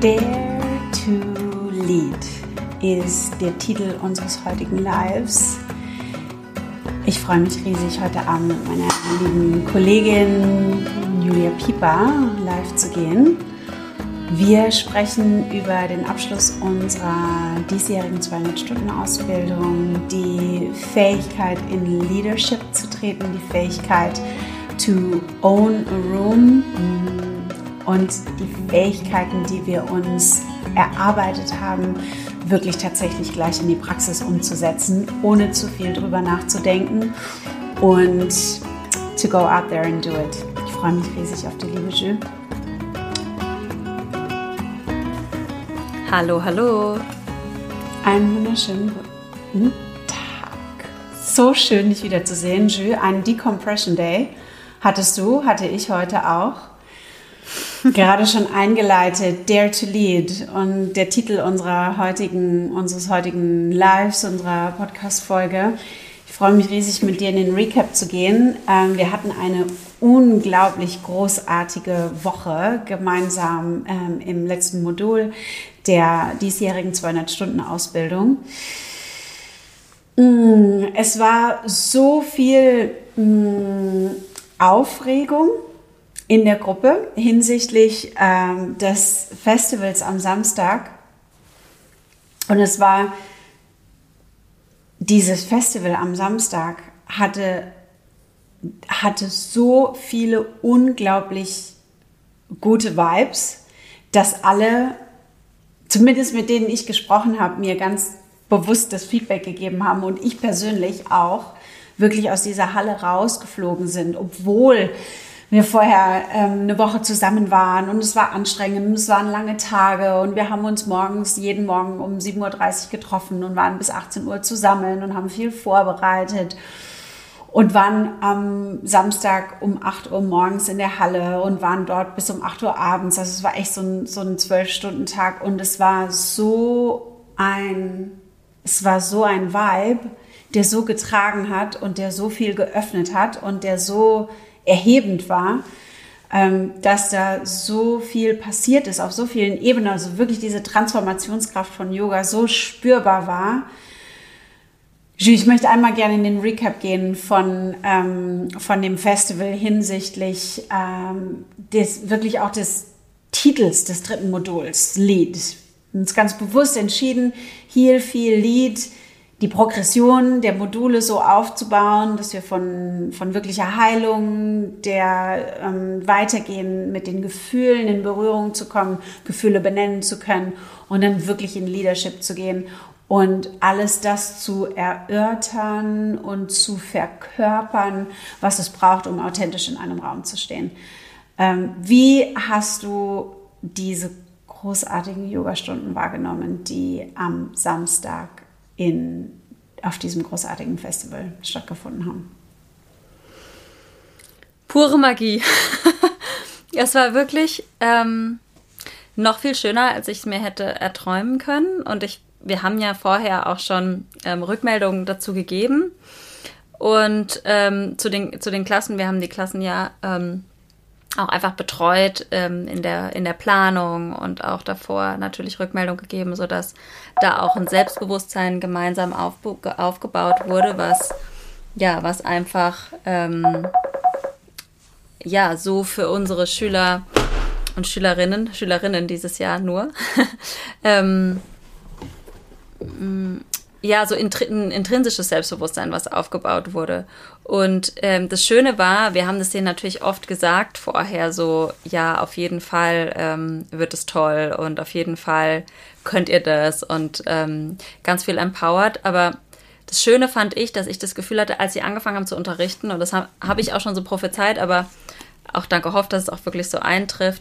Dare to Lead ist der Titel unseres heutigen Lives. Ich freue mich riesig, heute Abend mit meiner lieben Kollegin Julia Pieper live zu gehen. Wir sprechen über den Abschluss unserer diesjährigen 200-Stunden-Ausbildung, die Fähigkeit in Leadership zu treten, die Fähigkeit to own a room und die Fähigkeiten, die wir uns erarbeitet haben, wirklich tatsächlich gleich in die Praxis umzusetzen, ohne zu viel drüber nachzudenken und to go out there and do it. Ich freue mich riesig auf die liebe Jules. Hallo, hallo. Einen wunderschönen guten Tag. So schön, dich wiederzusehen, Jules. Einen Decompression Day hattest du, hatte ich heute auch. Gerade schon eingeleitet, Dare to Lead und der Titel unserer heutigen, unseres heutigen Lives, unserer Podcast-Folge. Ich freue mich riesig, mit dir in den Recap zu gehen. Ähm, wir hatten eine unglaublich großartige Woche gemeinsam ähm, im letzten Modul der diesjährigen 200-Stunden-Ausbildung. Mm, es war so viel mm, Aufregung in der Gruppe hinsichtlich ähm, des Festivals am Samstag. Und es war dieses Festival am Samstag hatte, hatte so viele unglaublich gute Vibes, dass alle zumindest mit denen ich gesprochen habe, mir ganz bewusst das Feedback gegeben haben und ich persönlich auch wirklich aus dieser Halle rausgeflogen sind, obwohl wir vorher ähm, eine Woche zusammen waren und es war anstrengend es waren lange Tage und wir haben uns morgens jeden Morgen um 7.30 Uhr getroffen und waren bis 18 Uhr zusammen und haben viel vorbereitet und waren am Samstag um 8 Uhr morgens in der Halle und waren dort bis um 8 Uhr abends. Also es war echt so ein, so ein 12-Stunden-Tag und es war so ein, es war so ein Vibe, der so getragen hat und der so viel geöffnet hat und der so erhebend war, ähm, dass da so viel passiert ist auf so vielen Ebenen. Also wirklich diese Transformationskraft von Yoga so spürbar war ich möchte einmal gerne in den Recap gehen von, ähm, von dem Festival hinsichtlich ähm, des, wirklich auch des Titels des dritten Moduls, Lead. Uns ganz bewusst entschieden, Heal, Feel, Lead, die Progression der Module so aufzubauen, dass wir von, von wirklicher Heilung, der ähm, weitergehen, mit den Gefühlen in Berührung zu kommen, Gefühle benennen zu können und dann wirklich in Leadership zu gehen und alles das zu erörtern und zu verkörpern, was es braucht, um authentisch in einem Raum zu stehen. Ähm, wie hast du diese großartigen Yogastunden wahrgenommen, die am Samstag in, auf diesem großartigen Festival stattgefunden haben? Pure Magie. es war wirklich ähm, noch viel schöner, als ich es mir hätte erträumen können. Und ich wir haben ja vorher auch schon ähm, Rückmeldungen dazu gegeben. Und ähm, zu, den, zu den Klassen, wir haben die Klassen ja ähm, auch einfach betreut ähm, in, der, in der Planung und auch davor natürlich Rückmeldung gegeben, sodass da auch ein Selbstbewusstsein gemeinsam aufgebaut wurde, was ja, was einfach ähm, ja so für unsere Schüler und Schülerinnen, Schülerinnen dieses Jahr nur, ähm, ja, so ein intrinsisches Selbstbewusstsein, was aufgebaut wurde. Und ähm, das Schöne war, wir haben das denen natürlich oft gesagt vorher, so, ja, auf jeden Fall ähm, wird es toll und auf jeden Fall könnt ihr das und ähm, ganz viel empowered. Aber das Schöne fand ich, dass ich das Gefühl hatte, als sie angefangen haben zu unterrichten, und das habe hab ich auch schon so prophezeit, aber auch dann gehofft, dass es auch wirklich so eintrifft,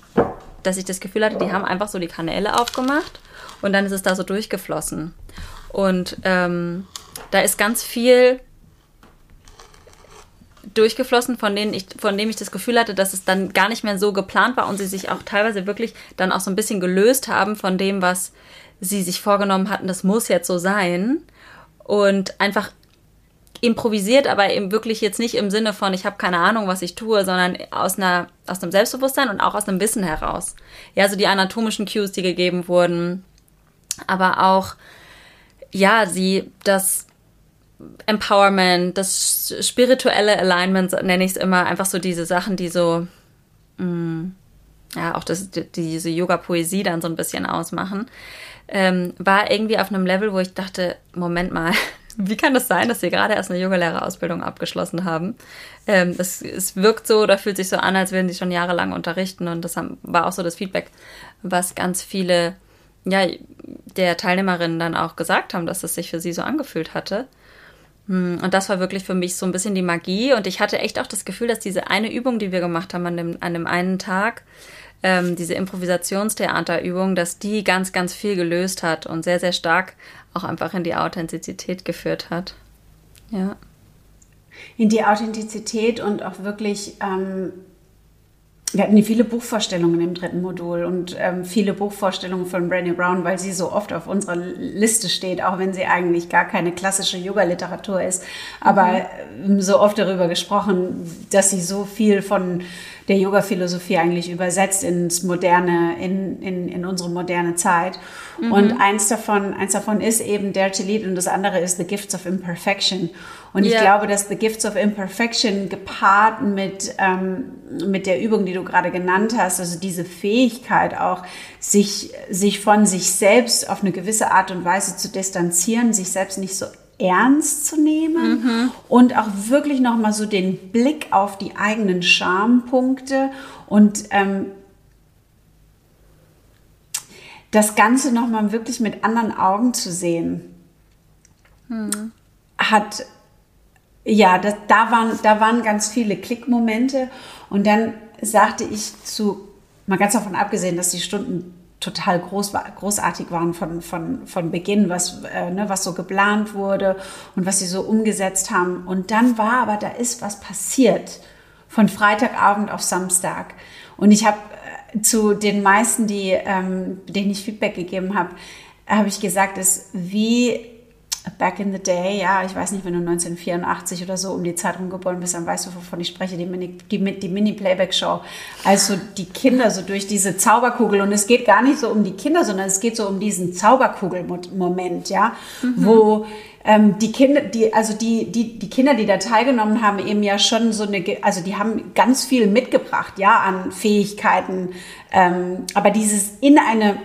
dass ich das Gefühl hatte, die haben einfach so die Kanäle aufgemacht und dann ist es da so durchgeflossen. Und ähm, da ist ganz viel durchgeflossen, von denen ich, von dem ich das Gefühl hatte, dass es dann gar nicht mehr so geplant war und sie sich auch teilweise wirklich dann auch so ein bisschen gelöst haben von dem, was sie sich vorgenommen hatten, das muss jetzt so sein. Und einfach improvisiert, aber eben wirklich jetzt nicht im Sinne von, ich habe keine Ahnung, was ich tue, sondern aus einer aus einem Selbstbewusstsein und auch aus einem Wissen heraus. Ja, so die anatomischen Cues, die gegeben wurden, aber auch ja, sie das Empowerment, das spirituelle Alignment nenne ich es immer, einfach so diese Sachen, die so mh, mm, ja auch das, diese Yoga-Poesie dann so ein bisschen ausmachen, ähm, war irgendwie auf einem Level, wo ich dachte, Moment mal, wie kann das sein, dass Sie gerade erst eine Yogalehrerausbildung abgeschlossen haben? Ähm, es, es wirkt so oder fühlt sich so an, als würden Sie schon jahrelang unterrichten. Und das haben, war auch so das Feedback, was ganz viele ja, der Teilnehmerinnen dann auch gesagt haben, dass es sich für sie so angefühlt hatte. Hm, und das war wirklich für mich so ein bisschen die Magie. Und ich hatte echt auch das Gefühl, dass diese eine Übung, die wir gemacht haben an dem, an dem einen Tag, ähm, diese Improvisationstheaterübung, dass die ganz, ganz viel gelöst hat und sehr, sehr stark auch einfach in die Authentizität geführt hat. Ja. In die Authentizität und auch wirklich, ähm, wir hatten viele Buchvorstellungen im dritten Modul und ähm, viele Buchvorstellungen von Brené Brown, weil sie so oft auf unserer Liste steht, auch wenn sie eigentlich gar keine klassische Yoga-Literatur ist. Aber mhm. so oft darüber gesprochen, dass sie so viel von der Yoga-Philosophie eigentlich übersetzt ins moderne, in, in, in unsere moderne Zeit. Mhm. Und eins davon, eins davon ist eben Dare to Lead und das andere ist The Gifts of Imperfection. Und yeah. ich glaube, dass The Gifts of Imperfection gepaart mit, ähm, mit der Übung, die du gerade genannt hast, also diese Fähigkeit auch, sich, sich von sich selbst auf eine gewisse Art und Weise zu distanzieren, sich selbst nicht so ernst zu nehmen mhm. und auch wirklich nochmal so den Blick auf die eigenen Schampunkte und ähm, das Ganze nochmal wirklich mit anderen Augen zu sehen, mhm. hat, ja, das, da, waren, da waren ganz viele Klickmomente und dann sagte ich zu, mal ganz davon abgesehen, dass die Stunden total groß, großartig waren von, von, von Beginn, was, äh, ne, was so geplant wurde und was sie so umgesetzt haben. Und dann war aber, da ist was passiert von Freitagabend auf Samstag. Und ich habe äh, zu den meisten, die, ähm, denen ich Feedback gegeben habe, habe ich gesagt, ist wie back in the day, ja, ich weiß nicht, wenn du 1984 oder so um die Zeit rumgeboren bist, dann weißt du, wovon ich spreche, die Mini, die, die Mini-Playback-Show. Also die Kinder so durch diese Zauberkugel und es geht gar nicht so um die Kinder, sondern es geht so um diesen Zauberkugel-Moment, ja, mhm. wo ähm, die Kinder, die, also die, die, die Kinder, die da teilgenommen haben, eben ja schon so eine, also die haben ganz viel mitgebracht, ja, an Fähigkeiten, ähm, aber dieses in eine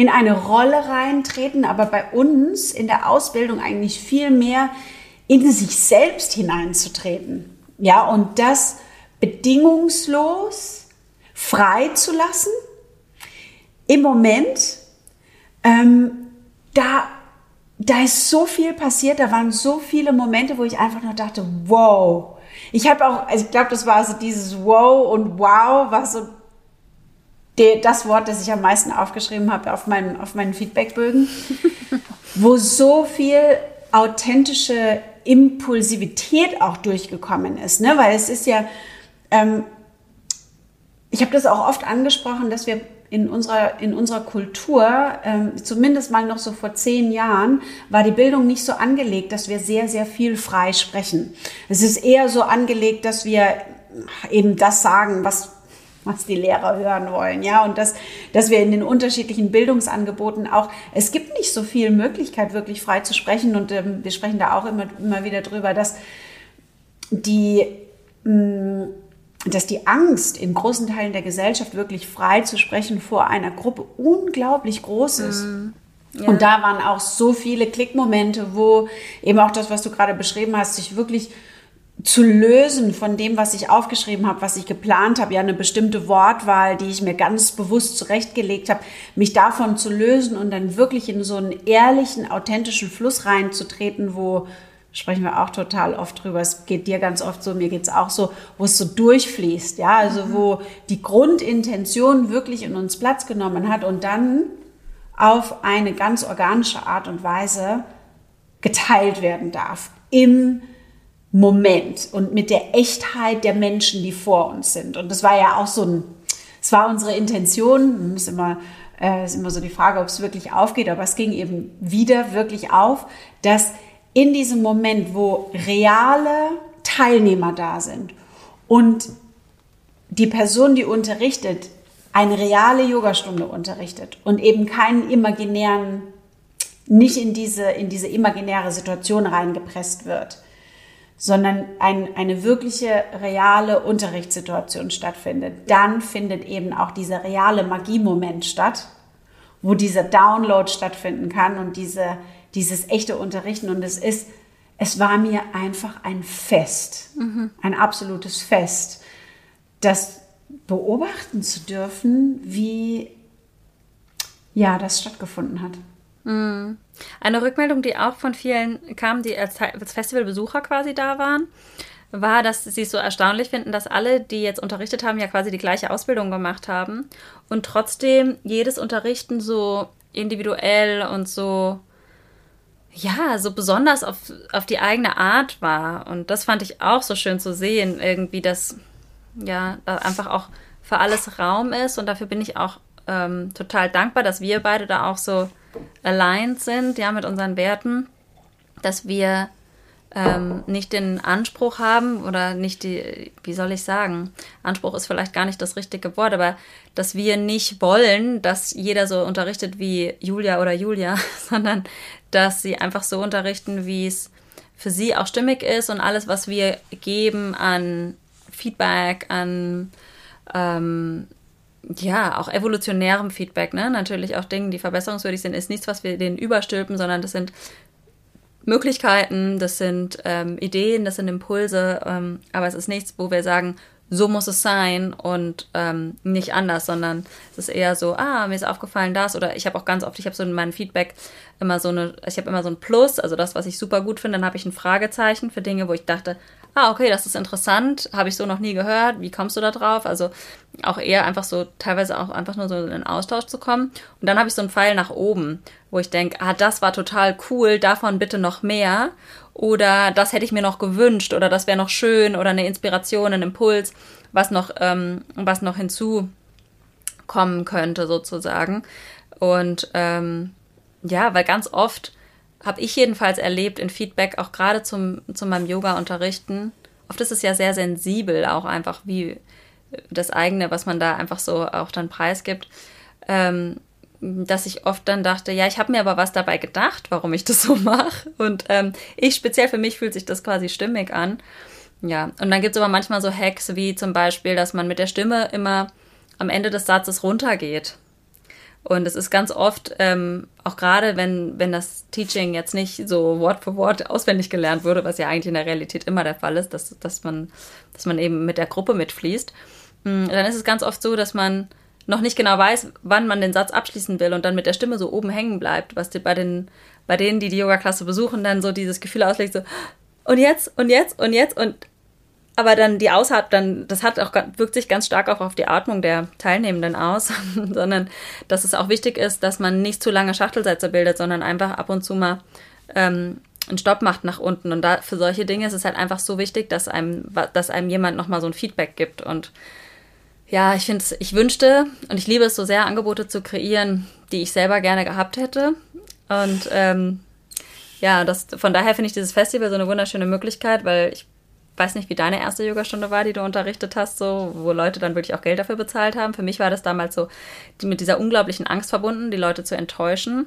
in eine Rolle reintreten, aber bei uns in der Ausbildung eigentlich viel mehr in sich selbst hineinzutreten. Ja, und das bedingungslos frei zu lassen. Im Moment, ähm, da, da ist so viel passiert, da waren so viele Momente, wo ich einfach nur dachte, wow. Ich habe auch, also ich glaube, das war so dieses Wow und Wow, was so die, das Wort, das ich am meisten aufgeschrieben habe auf meinen, auf meinen Feedbackbögen, wo so viel authentische Impulsivität auch durchgekommen ist. Ne? Weil es ist ja, ähm, ich habe das auch oft angesprochen, dass wir in unserer, in unserer Kultur, ähm, zumindest mal noch so vor zehn Jahren, war die Bildung nicht so angelegt, dass wir sehr, sehr viel frei sprechen. Es ist eher so angelegt, dass wir eben das sagen, was was die Lehrer hören wollen, ja, und dass, dass wir in den unterschiedlichen Bildungsangeboten auch, es gibt nicht so viel Möglichkeit, wirklich frei zu sprechen und ähm, wir sprechen da auch immer, immer wieder drüber, dass die, mh, mm, dass die Angst in großen Teilen der Gesellschaft wirklich frei zu sprechen vor einer Gruppe unglaublich groß ist. Mm. Ja. Und da waren auch so viele Klickmomente, wo eben auch das, was du gerade beschrieben hast, sich wirklich zu lösen von dem, was ich aufgeschrieben habe, was ich geplant habe, ja eine bestimmte Wortwahl, die ich mir ganz bewusst zurechtgelegt habe, mich davon zu lösen und dann wirklich in so einen ehrlichen, authentischen Fluss reinzutreten, wo sprechen wir auch total oft drüber. Es geht dir ganz oft so, mir geht es auch so, wo es so durchfließt, ja, also wo die Grundintention wirklich in uns Platz genommen hat und dann auf eine ganz organische Art und Weise geteilt werden darf im Moment und mit der Echtheit der Menschen, die vor uns sind. Und das war ja auch so ein, es war unsere Intention, muss immer, äh, ist immer so die Frage, ob es wirklich aufgeht, aber es ging eben wieder wirklich auf, dass in diesem Moment, wo reale Teilnehmer da sind und die Person, die unterrichtet, eine reale Yogastunde unterrichtet und eben keinen imaginären, nicht in diese, in diese imaginäre Situation reingepresst wird, sondern ein, eine wirkliche reale Unterrichtssituation stattfindet, dann findet eben auch dieser reale Magiemoment statt, wo dieser Download stattfinden kann und diese, dieses echte Unterrichten. Und es ist, es war mir einfach ein Fest, mhm. ein absolutes Fest, das beobachten zu dürfen, wie ja, das stattgefunden hat. Mhm. Eine Rückmeldung, die auch von vielen kam, die als, Festivalbesucher quasi da waren, war, dass sie es so erstaunlich finden, dass alle, die jetzt unterrichtet haben, ja quasi die gleiche Ausbildung gemacht haben und trotzdem jedes Unterrichten so individuell und so, ja, so besonders auf, auf die eigene Art war. Und das fand ich auch so schön zu sehen, irgendwie, dass ja, da einfach auch für alles Raum ist und dafür bin ich auch ähm, total dankbar, dass wir beide da auch so aligned sind, ja, mit unseren Werten, dass wir ähm, nicht den Anspruch haben oder nicht die, wie soll ich sagen, Anspruch ist vielleicht gar nicht das richtige Wort, aber dass wir nicht wollen, dass jeder so unterrichtet wie Julia oder Julia, sondern dass sie einfach so unterrichten, wie es für sie auch stimmig ist und alles, was wir geben an Feedback, an ähm, ja, auch evolutionärem Feedback, ne? Natürlich auch Dinge, die verbesserungswürdig sind, ist nichts, was wir denen überstülpen, sondern das sind Möglichkeiten, das sind ähm, Ideen, das sind Impulse, ähm, aber es ist nichts, wo wir sagen, so muss es sein und ähm, nicht anders, sondern es ist eher so, ah, mir ist aufgefallen das oder ich habe auch ganz oft, ich habe so in meinem Feedback immer so eine, ich habe immer so ein Plus, also das, was ich super gut finde, dann habe ich ein Fragezeichen für Dinge, wo ich dachte, ah, okay, das ist interessant, habe ich so noch nie gehört, wie kommst du da drauf? Also auch eher einfach so, teilweise auch einfach nur so in den Austausch zu kommen. Und dann habe ich so einen Pfeil nach oben, wo ich denke, ah, das war total cool, davon bitte noch mehr. Oder das hätte ich mir noch gewünscht oder das wäre noch schön oder eine Inspiration, ein Impuls, was noch, ähm, was noch hinzukommen könnte sozusagen. Und ähm, ja, weil ganz oft habe ich jedenfalls erlebt in Feedback, auch gerade zum, zu meinem Yoga-Unterrichten. Oft ist es ja sehr sensibel, auch einfach wie das eigene, was man da einfach so auch dann preisgibt. Ähm, dass ich oft dann dachte, ja, ich habe mir aber was dabei gedacht, warum ich das so mache. Und ähm, ich speziell für mich fühlt sich das quasi stimmig an. Ja, und dann gibt es aber manchmal so Hacks wie zum Beispiel, dass man mit der Stimme immer am Ende des Satzes runtergeht. Und es ist ganz oft, ähm, auch gerade wenn, wenn das Teaching jetzt nicht so Wort für Wort auswendig gelernt wurde, was ja eigentlich in der Realität immer der Fall ist, dass, dass, man, dass man eben mit der Gruppe mitfließt, mm, dann ist es ganz oft so, dass man noch nicht genau weiß, wann man den Satz abschließen will und dann mit der Stimme so oben hängen bleibt, was bei, den, bei denen, die die Yoga-Klasse besuchen, dann so dieses Gefühl auslegt, so und jetzt und jetzt und jetzt und aber dann die Ausatmung, dann, das hat auch, wirkt sich ganz stark auch auf die Atmung der Teilnehmenden aus, sondern dass es auch wichtig ist, dass man nicht zu lange Schachtelsätze bildet, sondern einfach ab und zu mal ähm, einen Stopp macht nach unten. Und da, für solche Dinge ist es halt einfach so wichtig, dass einem, dass einem jemand nochmal so ein Feedback gibt. Und ja, ich finde ich wünschte und ich liebe es so sehr, Angebote zu kreieren, die ich selber gerne gehabt hätte. Und ähm, ja, das, von daher finde ich dieses Festival so eine wunderschöne Möglichkeit, weil ich weiß nicht, wie deine erste Yogastunde war, die du unterrichtet hast, so, wo Leute dann wirklich auch Geld dafür bezahlt haben. Für mich war das damals so die, mit dieser unglaublichen Angst verbunden, die Leute zu enttäuschen.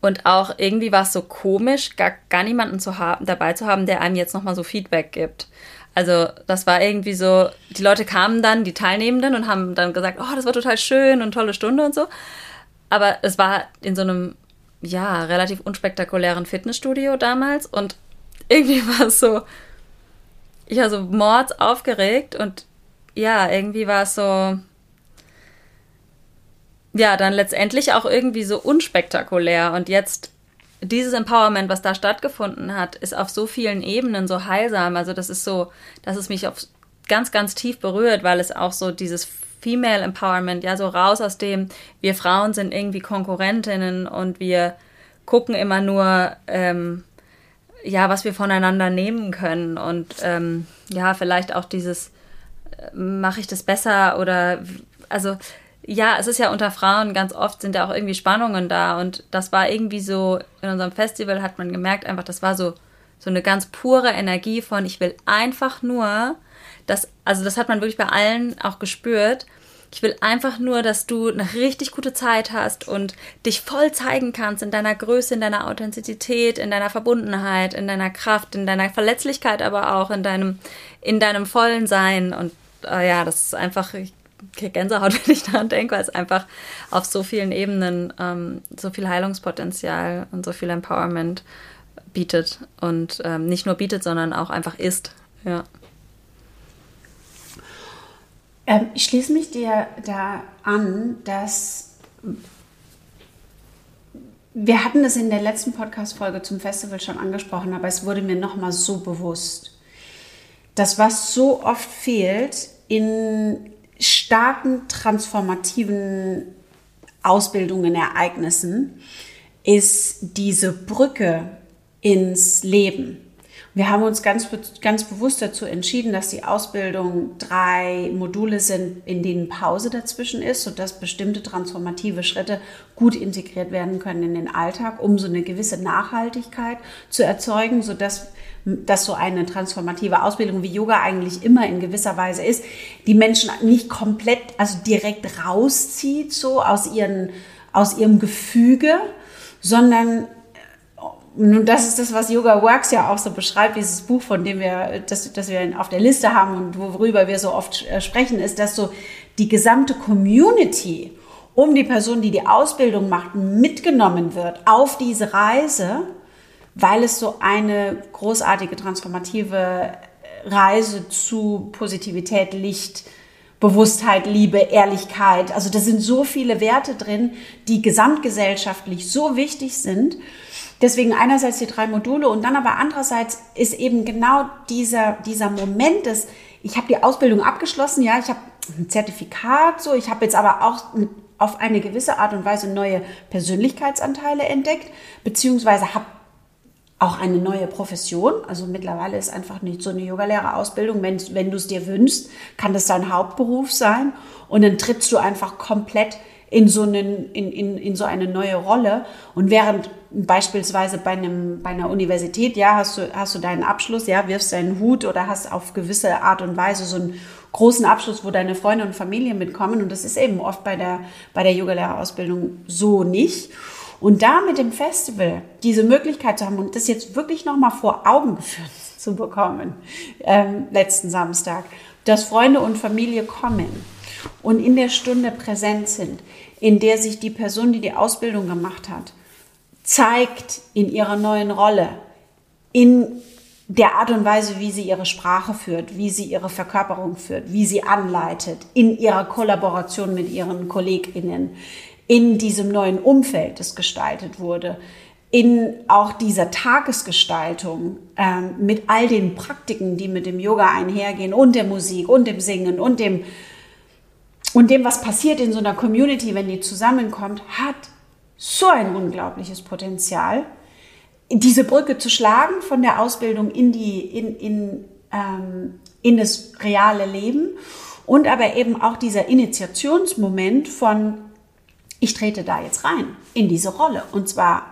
Und auch irgendwie war es so komisch, gar, gar niemanden zu haben, dabei zu haben, der einem jetzt nochmal so Feedback gibt. Also das war irgendwie so, die Leute kamen dann, die Teilnehmenden, und haben dann gesagt, oh, das war total schön und tolle Stunde und so. Aber es war in so einem, ja, relativ unspektakulären Fitnessstudio damals und irgendwie war es so, ich war so mords aufgeregt und ja, irgendwie war es so, ja, dann letztendlich auch irgendwie so unspektakulär. Und jetzt dieses Empowerment, was da stattgefunden hat, ist auf so vielen Ebenen so heilsam. Also das ist so, dass es mich auf ganz, ganz tief berührt, weil es auch so dieses Female Empowerment, ja, so raus aus dem, wir Frauen sind irgendwie Konkurrentinnen und wir gucken immer nur, ähm, ja, was wir voneinander nehmen können und ähm, ja, vielleicht auch dieses, äh, mache ich das besser oder also ja, es ist ja unter Frauen ganz oft sind ja auch irgendwie Spannungen da und das war irgendwie so in unserem Festival hat man gemerkt einfach, das war so so eine ganz pure Energie von ich will einfach nur, dass also das hat man wirklich bei allen auch gespürt. Ich will einfach nur, dass du eine richtig gute Zeit hast und dich voll zeigen kannst in deiner Größe, in deiner Authentizität, in deiner Verbundenheit, in deiner Kraft, in deiner Verletzlichkeit, aber auch in deinem, in deinem vollen Sein. Und äh, ja, das ist einfach, ich kriege Gänsehaut, wenn ich daran denke, weil es einfach auf so vielen Ebenen ähm, so viel Heilungspotenzial und so viel Empowerment bietet. Und ähm, nicht nur bietet, sondern auch einfach ist. Ja. Ähm, ich schließe mich dir da an, dass wir hatten es in der letzten Podcast-Folge zum Festival schon angesprochen, aber es wurde mir nochmal so bewusst, dass was so oft fehlt in starken transformativen Ausbildungen, Ereignissen, ist diese Brücke ins Leben. Wir haben uns ganz, ganz bewusst dazu entschieden, dass die Ausbildung drei Module sind, in denen Pause dazwischen ist, sodass bestimmte transformative Schritte gut integriert werden können in den Alltag, um so eine gewisse Nachhaltigkeit zu erzeugen, sodass dass so eine transformative Ausbildung wie Yoga eigentlich immer in gewisser Weise ist, die Menschen nicht komplett, also direkt rauszieht, so aus, ihren, aus ihrem Gefüge, sondern nun, das ist das, was Yoga Works ja auch so beschreibt, dieses Buch, von dem wir, das, das wir auf der Liste haben und worüber wir so oft äh, sprechen, ist, dass so die gesamte Community um die Person, die die Ausbildung macht, mitgenommen wird auf diese Reise, weil es so eine großartige transformative Reise zu Positivität, Licht, Bewusstheit, Liebe, Ehrlichkeit. Also da sind so viele Werte drin, die gesamtgesellschaftlich so wichtig sind. Deswegen einerseits die drei Module und dann aber andererseits ist eben genau dieser, dieser Moment des, ich habe die Ausbildung abgeschlossen, ja, ich habe ein Zertifikat, so, ich habe jetzt aber auch auf eine gewisse Art und Weise neue Persönlichkeitsanteile entdeckt, beziehungsweise habe auch eine neue Profession. Also mittlerweile ist einfach nicht so eine Yogalehrerausbildung. Wenn, wenn du es dir wünschst, kann das dein Hauptberuf sein. Und dann trittst du einfach komplett in so, einen, in, in, in so eine neue Rolle. Und während beispielsweise bei, einem, bei einer Universität, ja, hast du, hast du deinen Abschluss, ja, wirfst deinen Hut oder hast auf gewisse Art und Weise so einen großen Abschluss, wo deine Freunde und Familie mitkommen. Und das ist eben oft bei der, bei der Yogalehrerausbildung so nicht. Und da mit dem Festival diese Möglichkeit zu haben und das jetzt wirklich nochmal vor Augen geführt zu bekommen, ähm, letzten Samstag, dass Freunde und Familie kommen und in der Stunde präsent sind, in der sich die Person, die die Ausbildung gemacht hat, zeigt in ihrer neuen Rolle, in der Art und Weise, wie sie ihre Sprache führt, wie sie ihre Verkörperung führt, wie sie anleitet, in ihrer Kollaboration mit ihren KollegInnen, in diesem neuen Umfeld, das gestaltet wurde, in auch dieser Tagesgestaltung ähm, mit all den Praktiken, die mit dem Yoga einhergehen und der Musik und dem Singen und dem und dem, was passiert in so einer Community, wenn die zusammenkommt, hat so ein unglaubliches Potenzial, diese Brücke zu schlagen von der Ausbildung in, die, in, in, ähm, in das reale Leben und aber eben auch dieser Initiationsmoment von, ich trete da jetzt rein in diese Rolle. Und zwar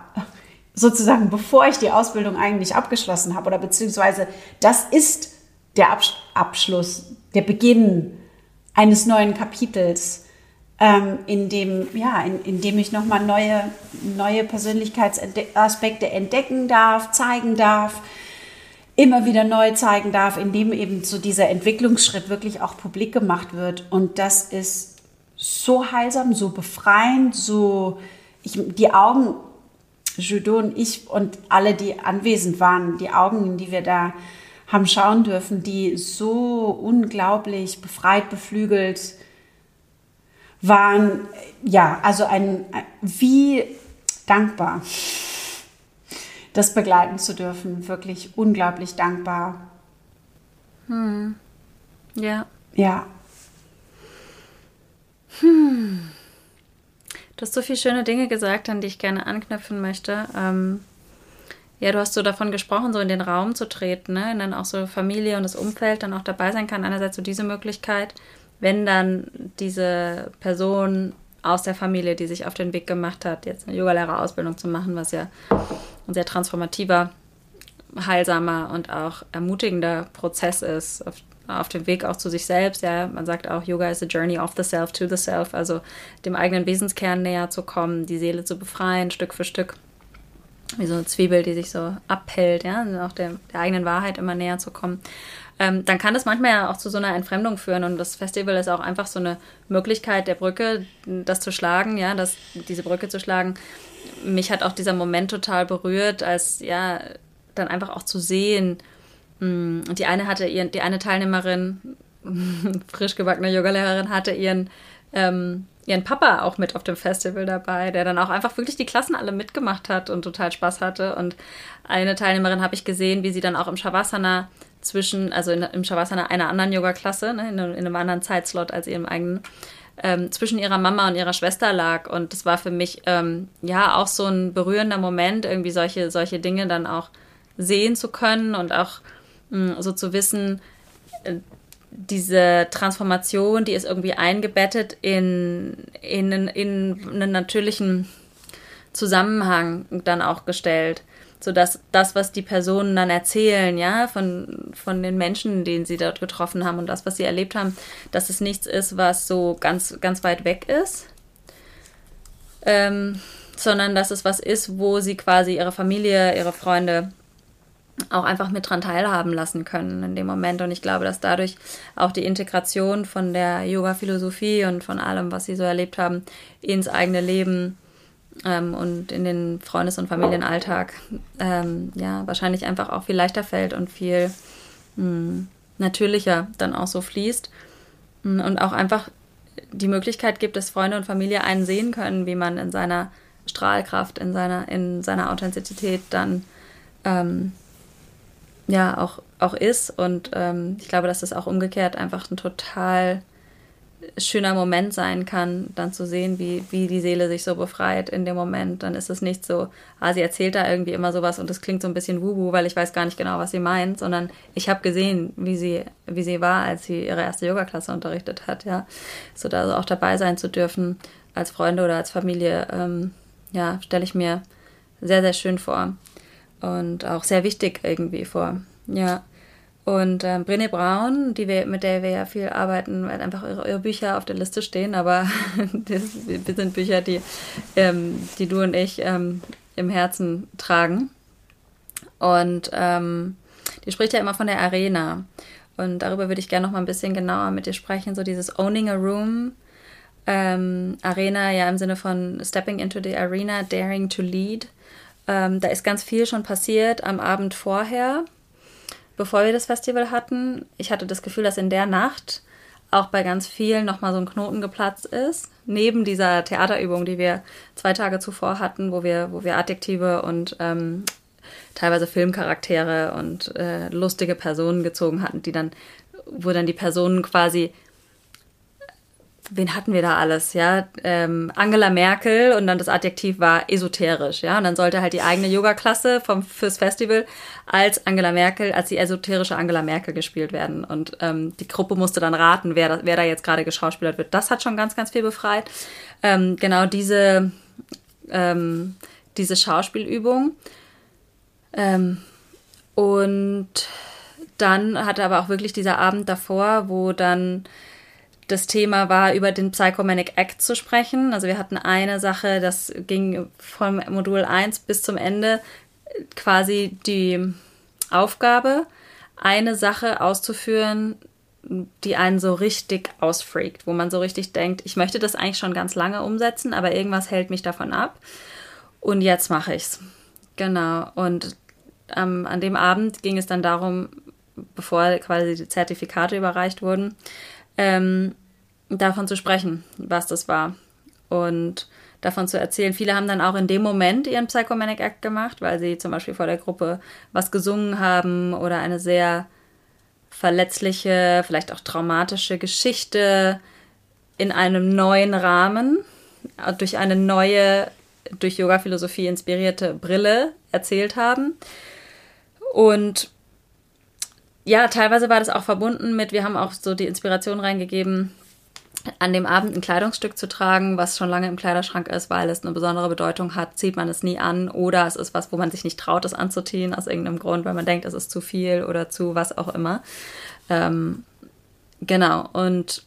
sozusagen bevor ich die Ausbildung eigentlich abgeschlossen habe oder beziehungsweise das ist der Abschluss, der Beginn eines neuen Kapitels, ähm, in, dem, ja, in, in dem ich nochmal neue, neue Persönlichkeitsaspekte entdecken darf, zeigen darf, immer wieder neu zeigen darf, in dem eben so dieser Entwicklungsschritt wirklich auch publik gemacht wird. Und das ist so heilsam, so befreiend, so ich, die Augen, Judo und ich und alle, die anwesend waren, die Augen, die wir da haben schauen dürfen, die so unglaublich befreit, beflügelt waren. Ja, also ein, wie dankbar, das begleiten zu dürfen. Wirklich unglaublich dankbar. Hm. Ja. Ja. Hm. Du hast so viele schöne Dinge gesagt, an die ich gerne anknüpfen möchte. Ähm ja, du hast so davon gesprochen, so in den Raum zu treten, ne? Und dann auch so Familie und das Umfeld dann auch dabei sein kann. Einerseits so diese Möglichkeit, wenn dann diese Person aus der Familie, die sich auf den Weg gemacht hat, jetzt eine Yogalehrerausbildung zu machen, was ja ein sehr transformativer, heilsamer und auch ermutigender Prozess ist, auf, auf dem Weg auch zu sich selbst. Ja, man sagt auch, Yoga is a journey of the self to the self, also dem eigenen Wesenskern näher zu kommen, die Seele zu befreien, Stück für Stück. Wie so eine Zwiebel, die sich so abhält, ja, auch der, der eigenen Wahrheit immer näher zu kommen ähm, dann kann das manchmal ja auch zu so einer Entfremdung führen. Und das Festival ist auch einfach so eine Möglichkeit der Brücke, das zu schlagen, ja, das, diese Brücke zu schlagen. Mich hat auch dieser Moment total berührt, als ja, dann einfach auch zu sehen. Hm, und die eine hatte ihren, die eine Teilnehmerin, frisch gebackene Yogalehrerin, hatte ihren ähm, ihren Papa auch mit auf dem Festival dabei, der dann auch einfach wirklich die Klassen alle mitgemacht hat und total Spaß hatte. Und eine Teilnehmerin habe ich gesehen, wie sie dann auch im Shavasana zwischen, also in, im Shavasana einer anderen Yoga-Klasse, ne, in, in, einem anderen Zeitslot als ihrem eigenen, ähm, zwischen ihrer Mama und ihrer Schwester lag. Und das war für mich ähm, ja auch so ein berührender Moment, irgendwie solche, solche Dinge dann auch sehen zu können und auch mh, hm, so zu wissen, äh, diese Transformation, die ist irgendwie eingebettet in, in, in einen natürlichen Zusammenhang dann auch gestellt. Sodass das, was die Personen dann erzählen, ja, von, von den Menschen, den sie dort getroffen haben und das, was sie erlebt haben, dass es nichts ist, was so ganz, ganz weit weg ist, ähm, sondern dass es was ist, wo sie quasi ihre Familie, ihre Freunde auch einfach mit dran teilhaben lassen können in dem Moment. Und ich glaube, dass dadurch auch die Integration von der Yoga-Philosophie und von allem, was sie so erlebt haben, ins eigene Leben ähm, und in den Freundes- und Familienalltag ähm, ja wahrscheinlich einfach auch viel leichter fällt und viel mh, hm, natürlicher dann auch so fließt hm, und auch einfach die Möglichkeit gibt, dass Freunde und Familie einen sehen können, wie man in seiner Strahlkraft, in seiner, in seiner Authentizität dann ähm, ja auch, auch ist. Und ähm, ich glaube, dass das auch umgekehrt einfach ein total schöner Moment sein kann, dann zu sehen, wie, wie die Seele sich so befreit in dem Moment. Dann ist es nicht so, ah, sie erzählt da irgendwie immer sowas und es klingt so ein bisschen wubu, weil ich weiß gar nicht genau, was sie meint, sondern ich habe gesehen, wie sie, wie sie war, als sie ihre erste Yoga-Klasse unterrichtet hat, ja. So da also auch dabei sein zu dürfen, als Freunde oder als Familie, ähm, ja, stelle ich mir sehr, sehr schön vor. Und auch sehr wichtig irgendwie vor. Ja. Und ähm, Brené Braun, die wir, mit der wir ja viel arbeiten, weil einfach ihre, ihre Bücher auf der Liste stehen, aber das, das sind Bücher, die, ähm, die du und ich ähm, im Herzen tragen. Und ähm, die spricht ja immer von der Arena. Und darüber würde ich gerne noch mal ein bisschen genauer mit dir sprechen. So dieses Owning a Room, ähm, Arena ja im Sinne von Stepping into the Arena, Daring to Lead. Ähm, da ist ganz viel schon passiert am Abend vorher bevor wir das Festival hatten. Ich hatte das Gefühl, dass in der Nacht auch bei ganz vielen nochmal so ein Knoten geplatzt ist. Neben dieser Theaterübung, die wir zwei Tage zuvor hatten, wo wir, wo wir Adjektive und ähm, teilweise Filmcharaktere und äh, lustige Personen gezogen hatten, die dann, wo dann die Personen quasi wen hatten wir da alles, ja? Ähm, Angela Merkel und dann das Adjektiv war esoterisch, ja? Und dann sollte halt die eigene Yoga-Klasse vom, fürs Festival als Angela Merkel, als die esoterische Angela Merkel gespielt werden. Und ähm, die Gruppe musste dann raten, wer, wer da jetzt gerade geschauspielert wird. Das hat schon ganz, ganz viel befreit. Ähm, genau diese, ähm, diese Schauspielübung. Ähm, und dann hatte aber auch wirklich dieser Abend davor, wo dann das Thema war, über den Psychomanic Act zu sprechen. Also wir hatten eine Sache, das ging vom Modul 1 bis zum Ende, quasi die Aufgabe, eine Sache auszuführen, die einen so richtig ausfreakt, wo man so richtig denkt, ich möchte das eigentlich schon ganz lange umsetzen, aber irgendwas hält mich davon ab. Und jetzt mache ich's. Genau. Und ähm, an dem Abend ging es dann darum, bevor quasi die Zertifikate überreicht wurden, ähm, davon zu sprechen, was das war. Und davon zu erzählen. Viele haben dann auch in dem Moment ihren Psychomanic Act gemacht, weil sie zum Beispiel vor der Gruppe was gesungen haben oder eine sehr verletzliche, vielleicht auch traumatische Geschichte in einem neuen Rahmen, durch eine neue, durch Yoga-Philosophie inspirierte Brille erzählt haben. Und ja, teilweise war das auch verbunden mit, wir haben auch so die Inspiration reingegeben, an dem Abend ein Kleidungsstück zu tragen, was schon lange im Kleiderschrank ist, weil es eine besondere Bedeutung hat, zieht man es nie an oder es ist was, wo man sich nicht traut, es anzuziehen aus irgendeinem Grund, weil man denkt, es ist zu viel oder zu was auch immer. Ähm, genau, und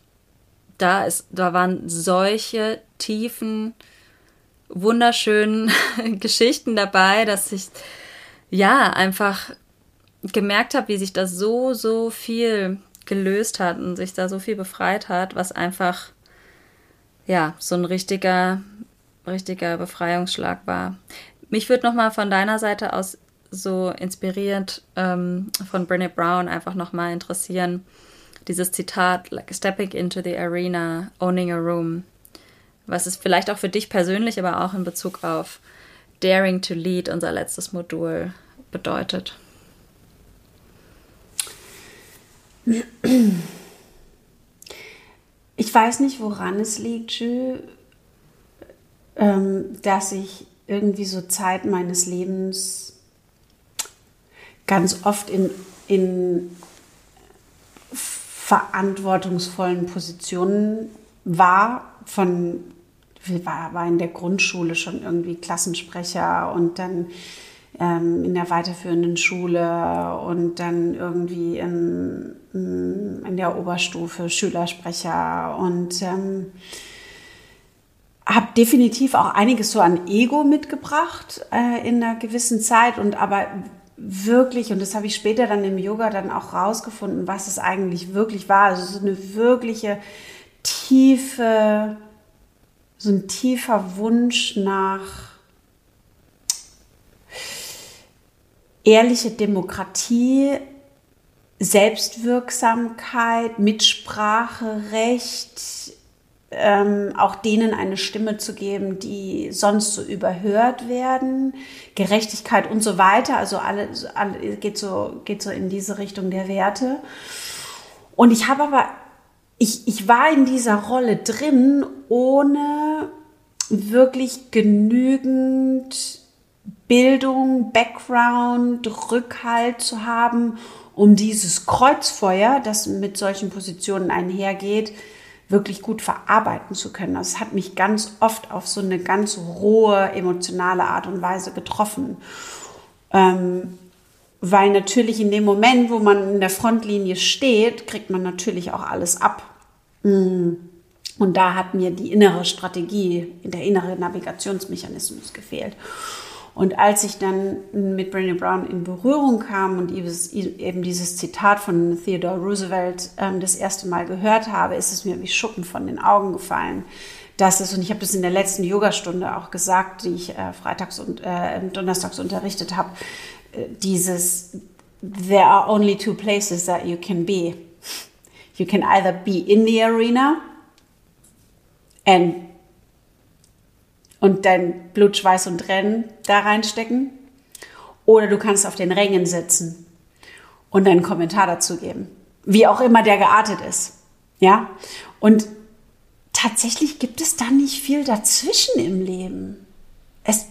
da ist, da waren solche tiefen, wunderschönen Geschichten dabei, dass ich ja einfach gemerkt habe, wie sich das so, so viel gelöst hat und sich da so viel befreit hat, was einfach ja so ein richtiger, richtiger Befreiungsschlag war. Mich würde nochmal von deiner Seite aus so inspiriert ähm, von Brené Brown einfach nochmal interessieren, dieses Zitat, like stepping into the arena, owning a room, was es vielleicht auch für dich persönlich, aber auch in Bezug auf Daring to Lead, unser letztes Modul, bedeutet. Ich weiß nicht, woran es liegt, Jules, ähm, dass ich irgendwie so Zeit meines Lebens ganz oft in, in verantwortungsvollen Positionen war. Von, war, war in der Grundschule schon irgendwie Klassensprecher und dann ähm, in der weiterführenden Schule und dann irgendwie im, in der Oberstufe Schülersprecher und ähm, habe definitiv auch einiges so an Ego mitgebracht äh, in einer gewissen Zeit und aber wirklich, und das habe ich später dann im Yoga dann auch rausgefunden, was es eigentlich wirklich war. Also so eine wirkliche tiefe, so ein tiefer Wunsch nach ehrliche Demokratie, Selbstwirksamkeit, Mitspracherecht, ähm, auch denen eine Stimme zu geben, die sonst so überhört werden, Gerechtigkeit und so weiter. Also alle, alle geht so geht so in diese Richtung der Werte. Und ich habe aber ich, ich war in dieser Rolle drin, ohne wirklich genügend Bildung, Background, Rückhalt zu haben, um dieses Kreuzfeuer, das mit solchen Positionen einhergeht, wirklich gut verarbeiten zu können. Das hat mich ganz oft auf so eine ganz rohe, emotionale Art und Weise getroffen. Ähm, weil natürlich in dem Moment, wo man in der Frontlinie steht, kriegt man natürlich auch alles ab. Mm. Und da hat mir die innere Strategie, der innere Navigationsmechanismus gefehlt. Und als ich dann mit Brené Brown in Berührung kam und eben dieses Zitat von Theodore Roosevelt ähm, das erste Mal gehört habe, ist es mir wie Schuppen von den Augen gefallen. Das ist, und ich habe das in der letzten Yogastunde auch gesagt, die ich äh, freitags und äh, donnerstags unterrichtet habe, äh, dieses There are only two places that you can be. You can either be in the arena and und dein Blut, Schweiß und Rennen da reinstecken. Oder du kannst auf den Rängen sitzen und deinen Kommentar dazu geben. Wie auch immer der geartet ist. Ja? Und tatsächlich gibt es da nicht viel dazwischen im Leben. Es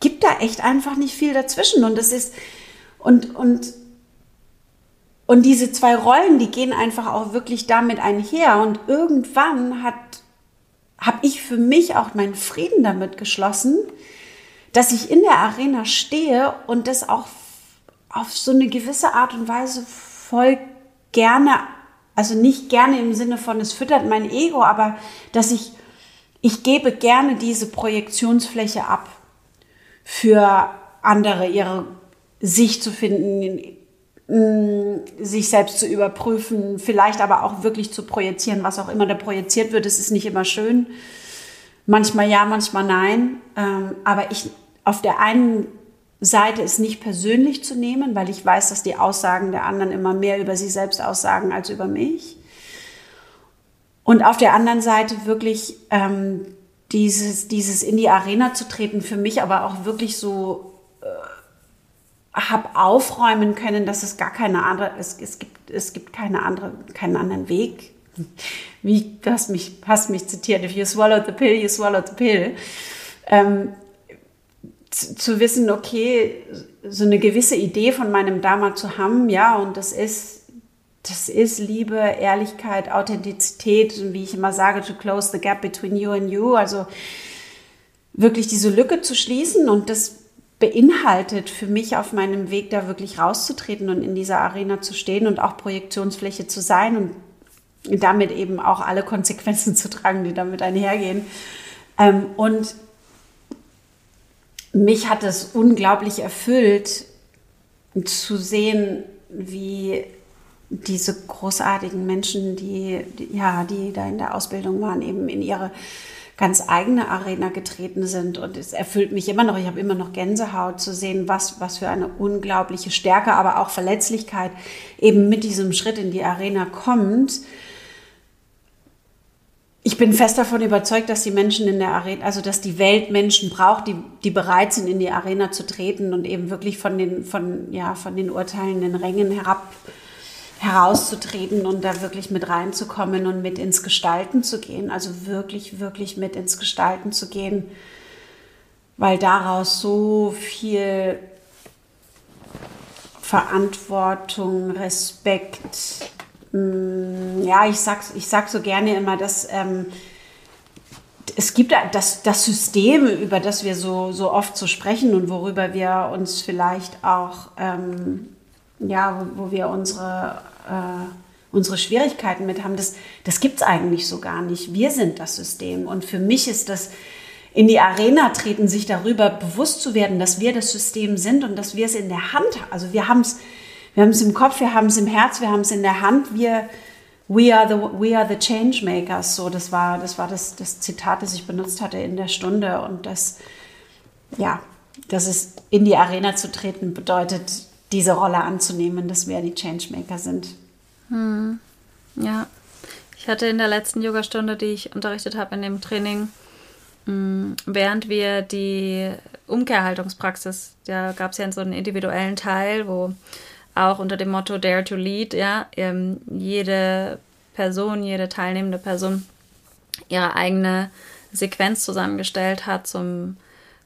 gibt da echt einfach nicht viel dazwischen. Und es ist, und, und, und diese zwei Rollen, die gehen einfach auch wirklich damit einher. Und irgendwann hat habe ich für mich auch meinen Frieden damit geschlossen, dass ich in der Arena stehe und das auch auf so eine gewisse Art und Weise voll gerne, also nicht gerne im Sinne von, es füttert mein Ego, aber dass ich, ich gebe gerne diese Projektionsfläche ab für andere, ihre Sicht zu finden, sich selbst zu überprüfen, vielleicht aber auch wirklich zu projizieren, was auch immer da projiziert wird. Es ist nicht immer schön. Manchmal ja, manchmal nein. Ähm, aber ich auf der einen Seite ist nicht persönlich zu nehmen, weil ich weiß, dass die Aussagen der anderen immer mehr über sie selbst aussagen als über mich. Und auf der anderen Seite wirklich ähm, dieses, dieses in die Arena zu treten, für mich aber auch wirklich so habe aufräumen können, dass es gar keine andere, es, es gibt, es gibt keine andere, keinen anderen Weg. Wie, du hast mich, hast mich zitiert, if you swallow the pill, you swallow the pill. Ähm, zu, zu, wissen, okay, so eine gewisse Idee von meinem Dharma zu haben, ja, und das ist, das ist Liebe, Ehrlichkeit, Authentizität, wie ich immer sage, to close the gap between you and you. Also wirklich diese Lücke zu schließen und das beinhaltet für mich auf meinem Weg da wirklich rauszutreten und in dieser Arena zu stehen und auch Projektionsfläche zu sein und damit eben auch alle Konsequenzen zu tragen, die damit einhergehen. Ähm, und mich hat es unglaublich erfüllt zu sehen, wie diese großartigen Menschen, die, ja, die da in der Ausbildung waren, eben in ihre ganz eigene Arena getreten sind. Und es erfüllt mich immer noch, ich habe immer noch Gänsehaut zu sehen, was, was für eine unglaubliche Stärke, aber auch Verletzlichkeit eben mit diesem Schritt in die Arena kommt. Ich bin fest davon überzeugt, dass die Menschen in der Arena, also dass die Welt Menschen braucht, die, die bereit sind, in die Arena zu treten und eben wirklich von den, von, ja, von den urteilenden Rängen herab herauszutreten und da wirklich mit reinzukommen und mit ins Gestalten zu gehen. Also wirklich, wirklich mit ins Gestalten zu gehen, weil daraus so viel Verantwortung, Respekt, mm, ja, ich sag, ich sag so gerne immer, dass ähm, es gibt das, das System, über das wir so, so oft so sprechen und worüber wir uns vielleicht auch ähm, ja, wo, wo wir unsere, unsere Schwierigkeiten mit haben, das, das gibt es eigentlich so gar nicht. Wir sind das System. Und für mich ist das in die Arena treten, sich darüber bewusst zu werden, dass wir das System sind und dass wir es in der Hand haben. Also wir haben es wir im Kopf, wir haben es im Herz, wir haben es in der Hand. Wir, we are the, we are the change makers. So, das war, das, war das, das Zitat, das ich benutzt hatte in der Stunde. Und das, ja, dass es in die Arena zu treten bedeutet, diese Rolle anzunehmen, dass wir die Changemaker sind. Hm. Ja, ich hatte in der letzten Yogastunde, die ich unterrichtet habe in dem Training, hm, während wir die Umkehrhaltungspraxis, da gab es ja so einen individuellen Teil, wo auch unter dem Motto Dare to Lead, ja, ähm, jede Person, jede teilnehmende Person ihre eigene Sequenz zusammengestellt hat zum,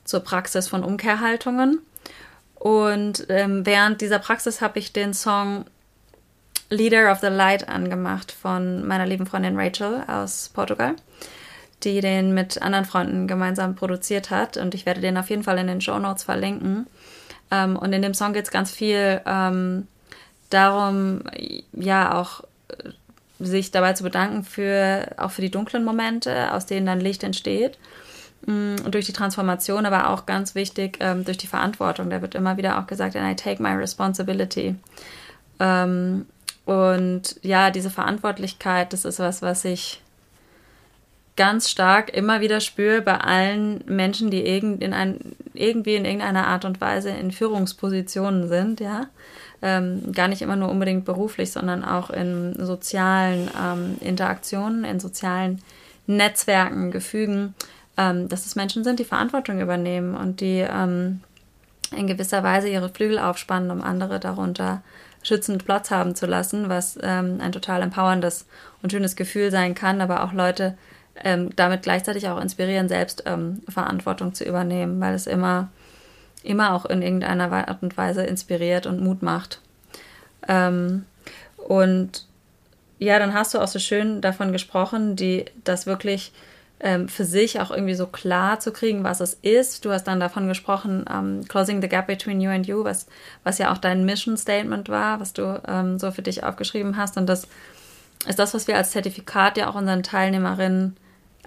zur Praxis von Umkehrhaltungen. Und ähm, während dieser Praxis habe ich den Song Leader of the Light angemacht von meiner lieben Freundin Rachel aus Portugal, die den mit anderen Freunden gemeinsam produziert hat. Und ich werde den auf jeden Fall in den Show Notes verlinken. Ähm, und in dem Song geht es ganz viel ähm, darum, ja, auch äh, sich dabei zu bedanken für auch für die dunklen Momente, aus denen dann Licht entsteht Mm, durch die Transformation, aber auch ganz wichtig ähm, durch die Verantwortung. Da wird immer wieder auch gesagt, and I take my responsibility. Ähm, und ja, diese Verantwortlichkeit, das ist was, was ich ganz stark immer wieder spüre bei allen Menschen, die irgend in ein, irgendwie in irgendeiner Art und Weise in Führungspositionen sind, ja. Ähm, gar nicht immer nur unbedingt beruflich, sondern auch in sozialen ähm, Interaktionen, in sozialen Netzwerken, Gefügen ähm, dass es Menschen sind, die Verantwortung übernehmen und die ähm, in gewisser Weise ihre Flügel aufspannen, um andere darunter schützend Platz haben zu lassen, was ähm, ein total empowerndes und schönes Gefühl sein kann, aber auch Leute ähm, damit gleichzeitig auch inspirieren, selbst ähm, Verantwortung zu übernehmen, weil es immer, immer auch in irgendeiner Art und Weise inspiriert und Mut macht. Ähm, und ja, dann hast du auch so schön davon gesprochen, die das wirklich ähm, für sich auch irgendwie so klar zu kriegen, was es ist. Du hast dann davon gesprochen, ähm, Closing the Gap Between You and You, was, was ja auch dein Mission Statement war, was du ähm, so für dich aufgeschrieben hast. Und das ist das, was wir als Zertifikat ja auch unseren Teilnehmerinnen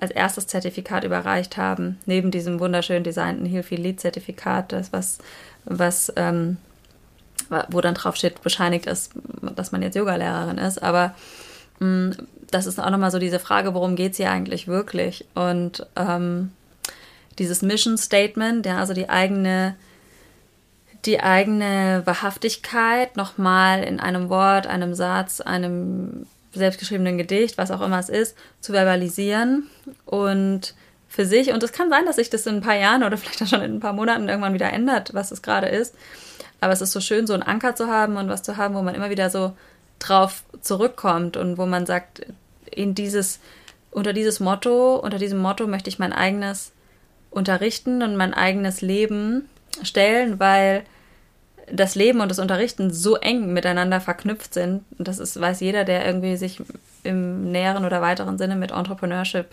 als erstes Zertifikat überreicht haben, neben diesem wunderschön designten Feel Lead Zertifikat, das was, was ähm, wo dann drauf steht, bescheinigt ist, dass man jetzt Yogalehrerin ist. Aber mh, mm, das ist auch nochmal so diese Frage, worum geht es hier eigentlich wirklich? Und ähm, dieses Mission Statement, ja, also die eigene, die eigene Wahrhaftigkeit nochmal in einem Wort, einem Satz, einem selbstgeschriebenen Gedicht, was auch immer es ist, zu verbalisieren und für sich. Und es kann sein, dass sich das in ein paar Jahren oder vielleicht auch schon in ein paar Monaten irgendwann wieder ändert, was es gerade ist. Aber es ist so schön, so einen Anker zu haben und was zu haben, wo man immer wieder so drauf zurückkommt und wo man sagt, in dieses, unter dieses Motto, unter diesem Motto möchte ich mein eigenes unterrichten und mein eigenes Leben stellen, weil das Leben und das Unterrichten so eng miteinander verknüpft sind. Und das ist, weiß jeder, der irgendwie sich im näheren oder weiteren Sinne mit Entrepreneurship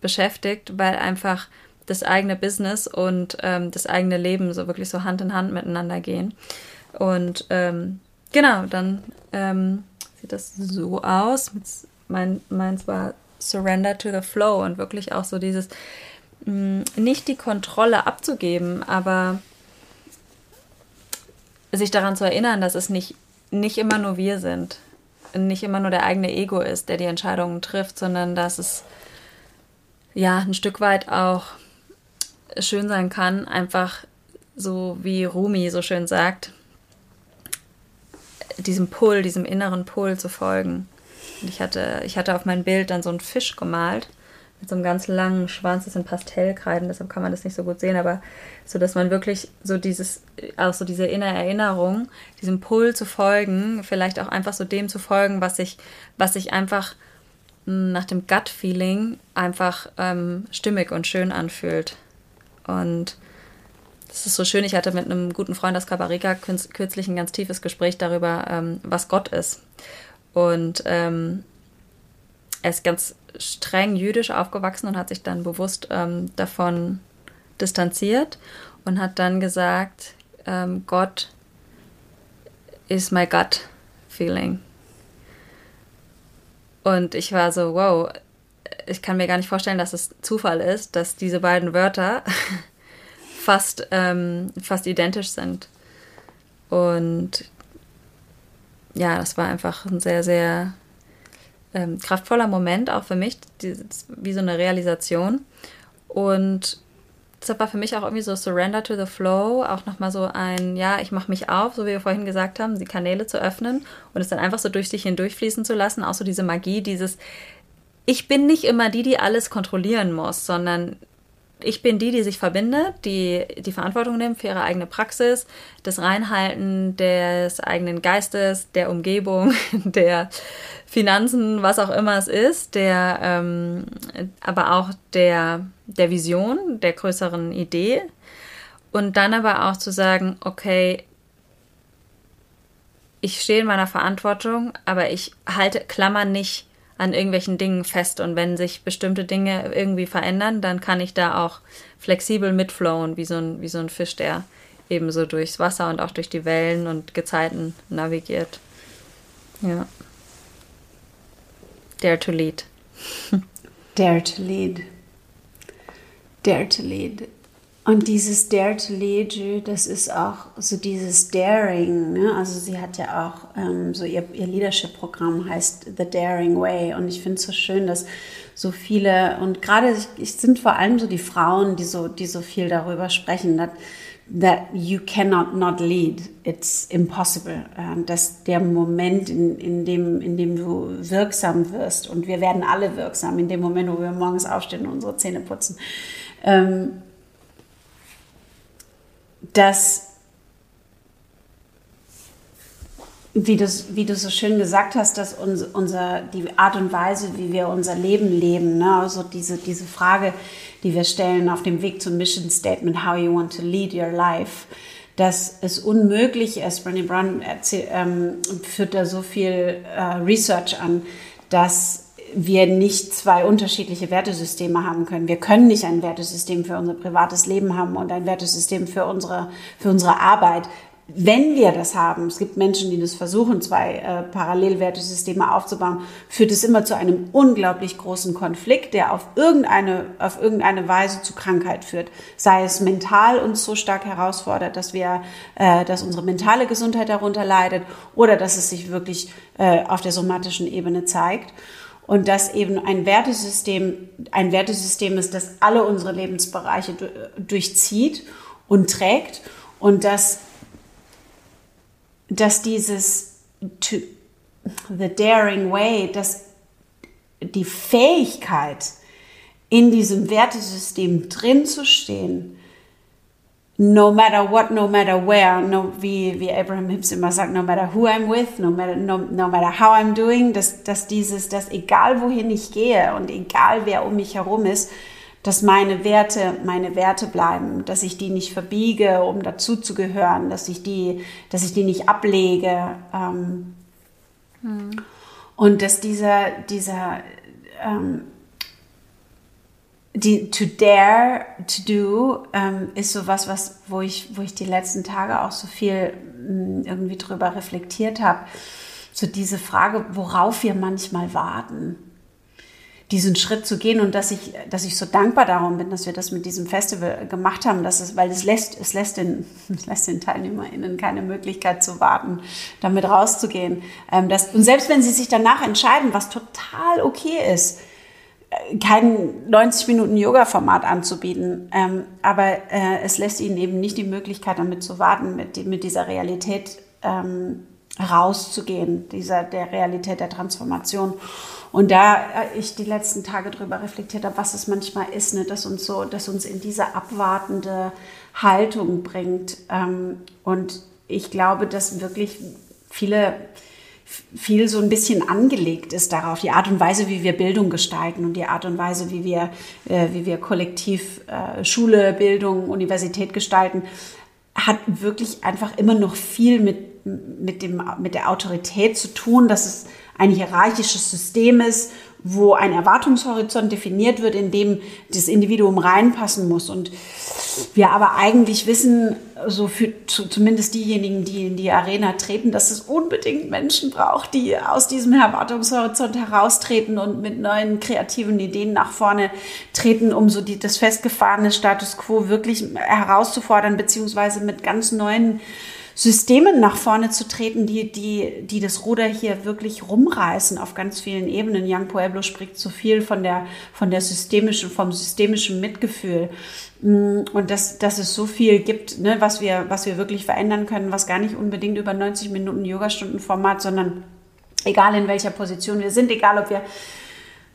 beschäftigt, weil einfach das eigene Business und ähm, das eigene Leben so wirklich so Hand in Hand miteinander gehen. Und ähm, genau, dann ähm, sieht das so aus. Mein, meins war Surrender to the Flow und wirklich auch so dieses, mm, nicht die Kontrolle abzugeben, aber sich daran zu erinnern, dass es nicht, nicht immer nur wir sind, nicht immer nur der eigene Ego ist, der die Entscheidungen trifft, sondern dass es ja ein Stück weit auch schön sein kann, einfach so wie Rumi so schön sagt, diesem Pull, diesem inneren Pull zu folgen. Und ich hatte, ich hatte auf mein Bild dann so einen Fisch gemalt mit so einem ganz langen Schwanz, das sind Pastellkreiden, deshalb kann man das nicht so gut sehen, aber so, dass man wirklich so dieses, auch so diese innere Erinnerung, diesem Pull zu folgen, vielleicht auch einfach so dem zu folgen, was sich, was sich einfach hm, nach dem Gut-Feeling einfach ähm, stimmig und schön anfühlt. Und das ist so schön. Ich hatte mit einem guten Freund aus Cabarika kürzlich ein ganz tiefes Gespräch darüber, ähm, was Gott ist. Und ähm, er ist ganz streng jüdisch aufgewachsen und hat sich dann bewusst ähm, davon distanziert und hat dann gesagt, ähm, Gott is my gut feeling. Und ich war so, wow, ich kann mir gar nicht vorstellen, dass es Zufall ist, dass diese beiden Wörter fast, ähm, fast identisch sind. Und ja, das war einfach ein sehr, sehr ähm, kraftvoller Moment, auch für mich, die, wie so eine Realisation. Und deshalb war für mich auch irgendwie so Surrender to the Flow, auch nochmal so ein, ja, ich mache mich auf, so wie wir vorhin gesagt haben, die Kanäle zu öffnen und es dann einfach so durch sich hindurchfließen zu lassen, auch so diese Magie, dieses, ich bin nicht immer die, die alles kontrollieren muss, sondern ich bin die, die sich verbindet, die die Verantwortung nimmt für ihre eigene Praxis, das Reinhalten des eigenen Geistes, der Umgebung, der Finanzen, was auch immer es ist, der, ähm, aber auch der, der Vision, der größeren Idee. Und dann aber auch zu sagen, okay, ich stehe in meiner Verantwortung, aber ich halte Klammern nicht an irgendwelchen Dingen fest. Und wenn sich bestimmte Dinge irgendwie verändern, dann kann ich da auch flexibel mitflowen, wie so ein, wie so ein Fisch, der eben so durchs Wasser und auch durch die Wellen und Gezeiten navigiert. Ja. Dare to lead. Dare to lead. Dare to lead. Und dieses Dare to Lead, das ist auch so dieses Daring. Ne? Also sie hat ja auch ähm, so ihr, ihr Leadership-Programm heißt The Daring Way. Und ich finde es so schön, dass so viele und gerade es sind vor allem so die Frauen, die so, die so viel darüber sprechen, that, that you cannot not lead. It's impossible. Ähm, dass der Moment, in, in, dem, in dem du wirksam wirst, und wir werden alle wirksam, in dem Moment, wo wir morgens aufstehen und unsere Zähne putzen. Ähm, dass, wie du, wie du so schön gesagt hast, dass uns, unser, die Art und Weise, wie wir unser Leben leben, ne? also diese, diese Frage, die wir stellen auf dem Weg zum Mission Statement, how you want to lead your life, dass es unmöglich ist, Brené Brown erzähl, ähm, führt da so viel äh, Research an, dass wir nicht zwei unterschiedliche Wertesysteme haben können. Wir können nicht ein Wertesystem für unser privates Leben haben und ein Wertesystem für unsere, für unsere Arbeit. Wenn wir das haben, es gibt Menschen, die das versuchen, zwei äh, Parallelwertesysteme aufzubauen, führt es immer zu einem unglaublich großen Konflikt, der auf irgendeine, auf irgendeine Weise zu Krankheit führt. Sei es mental uns so stark herausfordert, dass wir, äh, dass unsere mentale Gesundheit darunter leidet oder dass es sich wirklich äh, auf der somatischen Ebene zeigt und dass eben ein Wertesystem ein Wertesystem ist, das alle unsere Lebensbereiche durchzieht und trägt. Und dass, dass dieses to, the daring way, dass die Fähigkeit in diesem Wertesystem drin zu stehen, no matter what, no matter where, no, wie, wie Abraham Hicks immer sagt, no matter who I'm with, no matter, no, no matter how I'm doing, dass, dass dieses, dass egal wohin ich gehe und egal wer um mich herum ist, dass meine Werte meine Werte bleiben, dass ich die nicht verbiege, um dazuzugehören, dass ich die, dass ich die nicht ablege. Ähm, hm. Und dass dieser, dieser ähm, die to dare to do ähm, ist sowas, was wo ich wo ich die letzten Tage auch so viel mh, hm, irgendwie drüber reflektiert habe. So diese Frage, worauf wir manchmal warten, diesen Schritt zu gehen und dass ich dass ich so dankbar darum bin, dass wir das mit diesem Festival gemacht haben, dass es weil es lässt es lässt den es lässt den TeilnehmerInnen keine Möglichkeit zu warten, damit rauszugehen. Ähm, das, und selbst wenn sie sich danach entscheiden, was total okay ist kein 90 Minuten Yoga-Format anzubieten. Ähm, aber äh, es lässt ihnen eben nicht die Möglichkeit, damit zu warten, mit, mit dieser Realität ähm, rauszugehen, dieser, der Realität der Transformation. Und da äh, ich die letzten Tage darüber reflektiert habe, was es manchmal ist, ne, dass uns so, dass uns in diese abwartende Haltung bringt. Ähm, und ich glaube, dass wirklich viele viel so ein bisschen angelegt ist darauf, die Art und Weise, wie wir Bildung gestalten und die Art und Weise, wie wir, äh, wie wir kollektiv äh, Schule, Bildung, Universität gestalten, hat wirklich einfach immer noch viel mit, mit, dem, mit der Autorität zu tun, dass es ein hierarchisches System ist wo ein Erwartungshorizont definiert wird, in dem das Individuum reinpassen muss. Und wir aber eigentlich wissen, so für zumindest diejenigen, die in die Arena treten, dass es unbedingt Menschen braucht, die aus diesem Erwartungshorizont heraustreten und mit neuen kreativen Ideen nach vorne treten, um so die, das festgefahrene Status quo wirklich herauszufordern, beziehungsweise mit ganz neuen Systemen nach vorne zu treten, die, die, die das Ruder hier wirklich rumreißen auf ganz vielen Ebenen. Young Pueblo spricht so viel von der, von der systemischen, vom systemischen Mitgefühl. Mm, und dass, dass es so viel gibt, ne, was wir, was wir wirklich verändern können, was gar nicht unbedingt über 90 Minuten Yogastundenformat, sondern egal in welcher Position wir sind, egal ob wir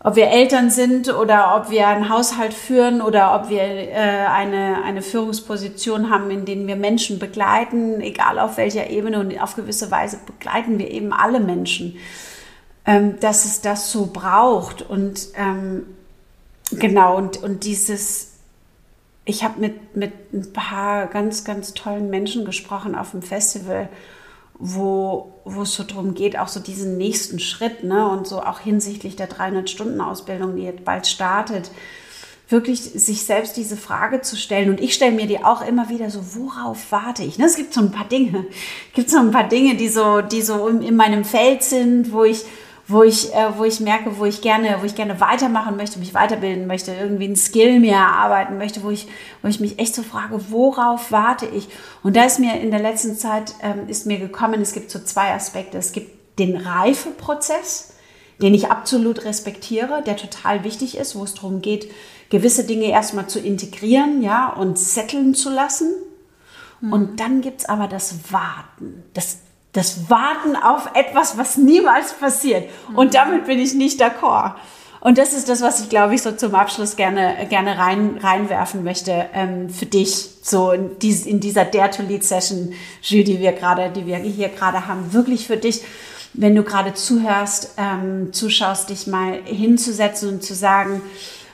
ob wir Eltern sind oder ob wir einen Haushalt führen oder ob wir äh, eine, eine Führungsposition haben, in denen wir Menschen begleiten, egal auf welcher Ebene. Und auf gewisse Weise begleiten wir eben alle Menschen, ähm, dass es das so braucht. Und ähm, genau, und, und dieses, ich habe mit, mit ein paar ganz, ganz tollen Menschen gesprochen auf dem Festival wo, wo es so darum geht, auch so diesen nächsten Schritt, ne, und so auch hinsichtlich der 300-Stunden-Ausbildung, die jetzt bald startet, wirklich sich selbst diese Frage zu stellen. Und ich stelle mir die auch immer wieder so, worauf warte ich? Ne, es gibt so ein paar Dinge, gibt so ein paar Dinge, die so, die so in, in meinem Feld sind, wo ich, wo ich, äh, wo ich merke, wo ich gerne, wo ich gerne weitermachen möchte, mich weiterbilden möchte, irgendwie ein Skill mir erarbeiten möchte, wo ich, wo ich mich echt so frage, worauf warte ich? Und da ist mir in der letzten Zeit ähm, ist mir gekommen, es gibt so zwei Aspekte. Es gibt den Reifeprozess, den ich absolut respektiere, der total wichtig ist, wo es darum geht, gewisse Dinge erstmal zu integrieren, ja, und setteln zu lassen. Mhm. Und dann gibt es aber das Warten, das das Warten auf etwas, was niemals passiert. Und mhm. damit bin ich nicht d'accord. Und das ist das, was ich, glaube ich, so zum Abschluss gerne, gerne rein, reinwerfen möchte ähm, für dich, so in, dies, in dieser Dare to Lead Session, Jules, die wir gerade, die wir hier gerade haben, wirklich für dich, wenn du gerade zuhörst, ähm, zuschaust, dich mal hinzusetzen und zu sagen,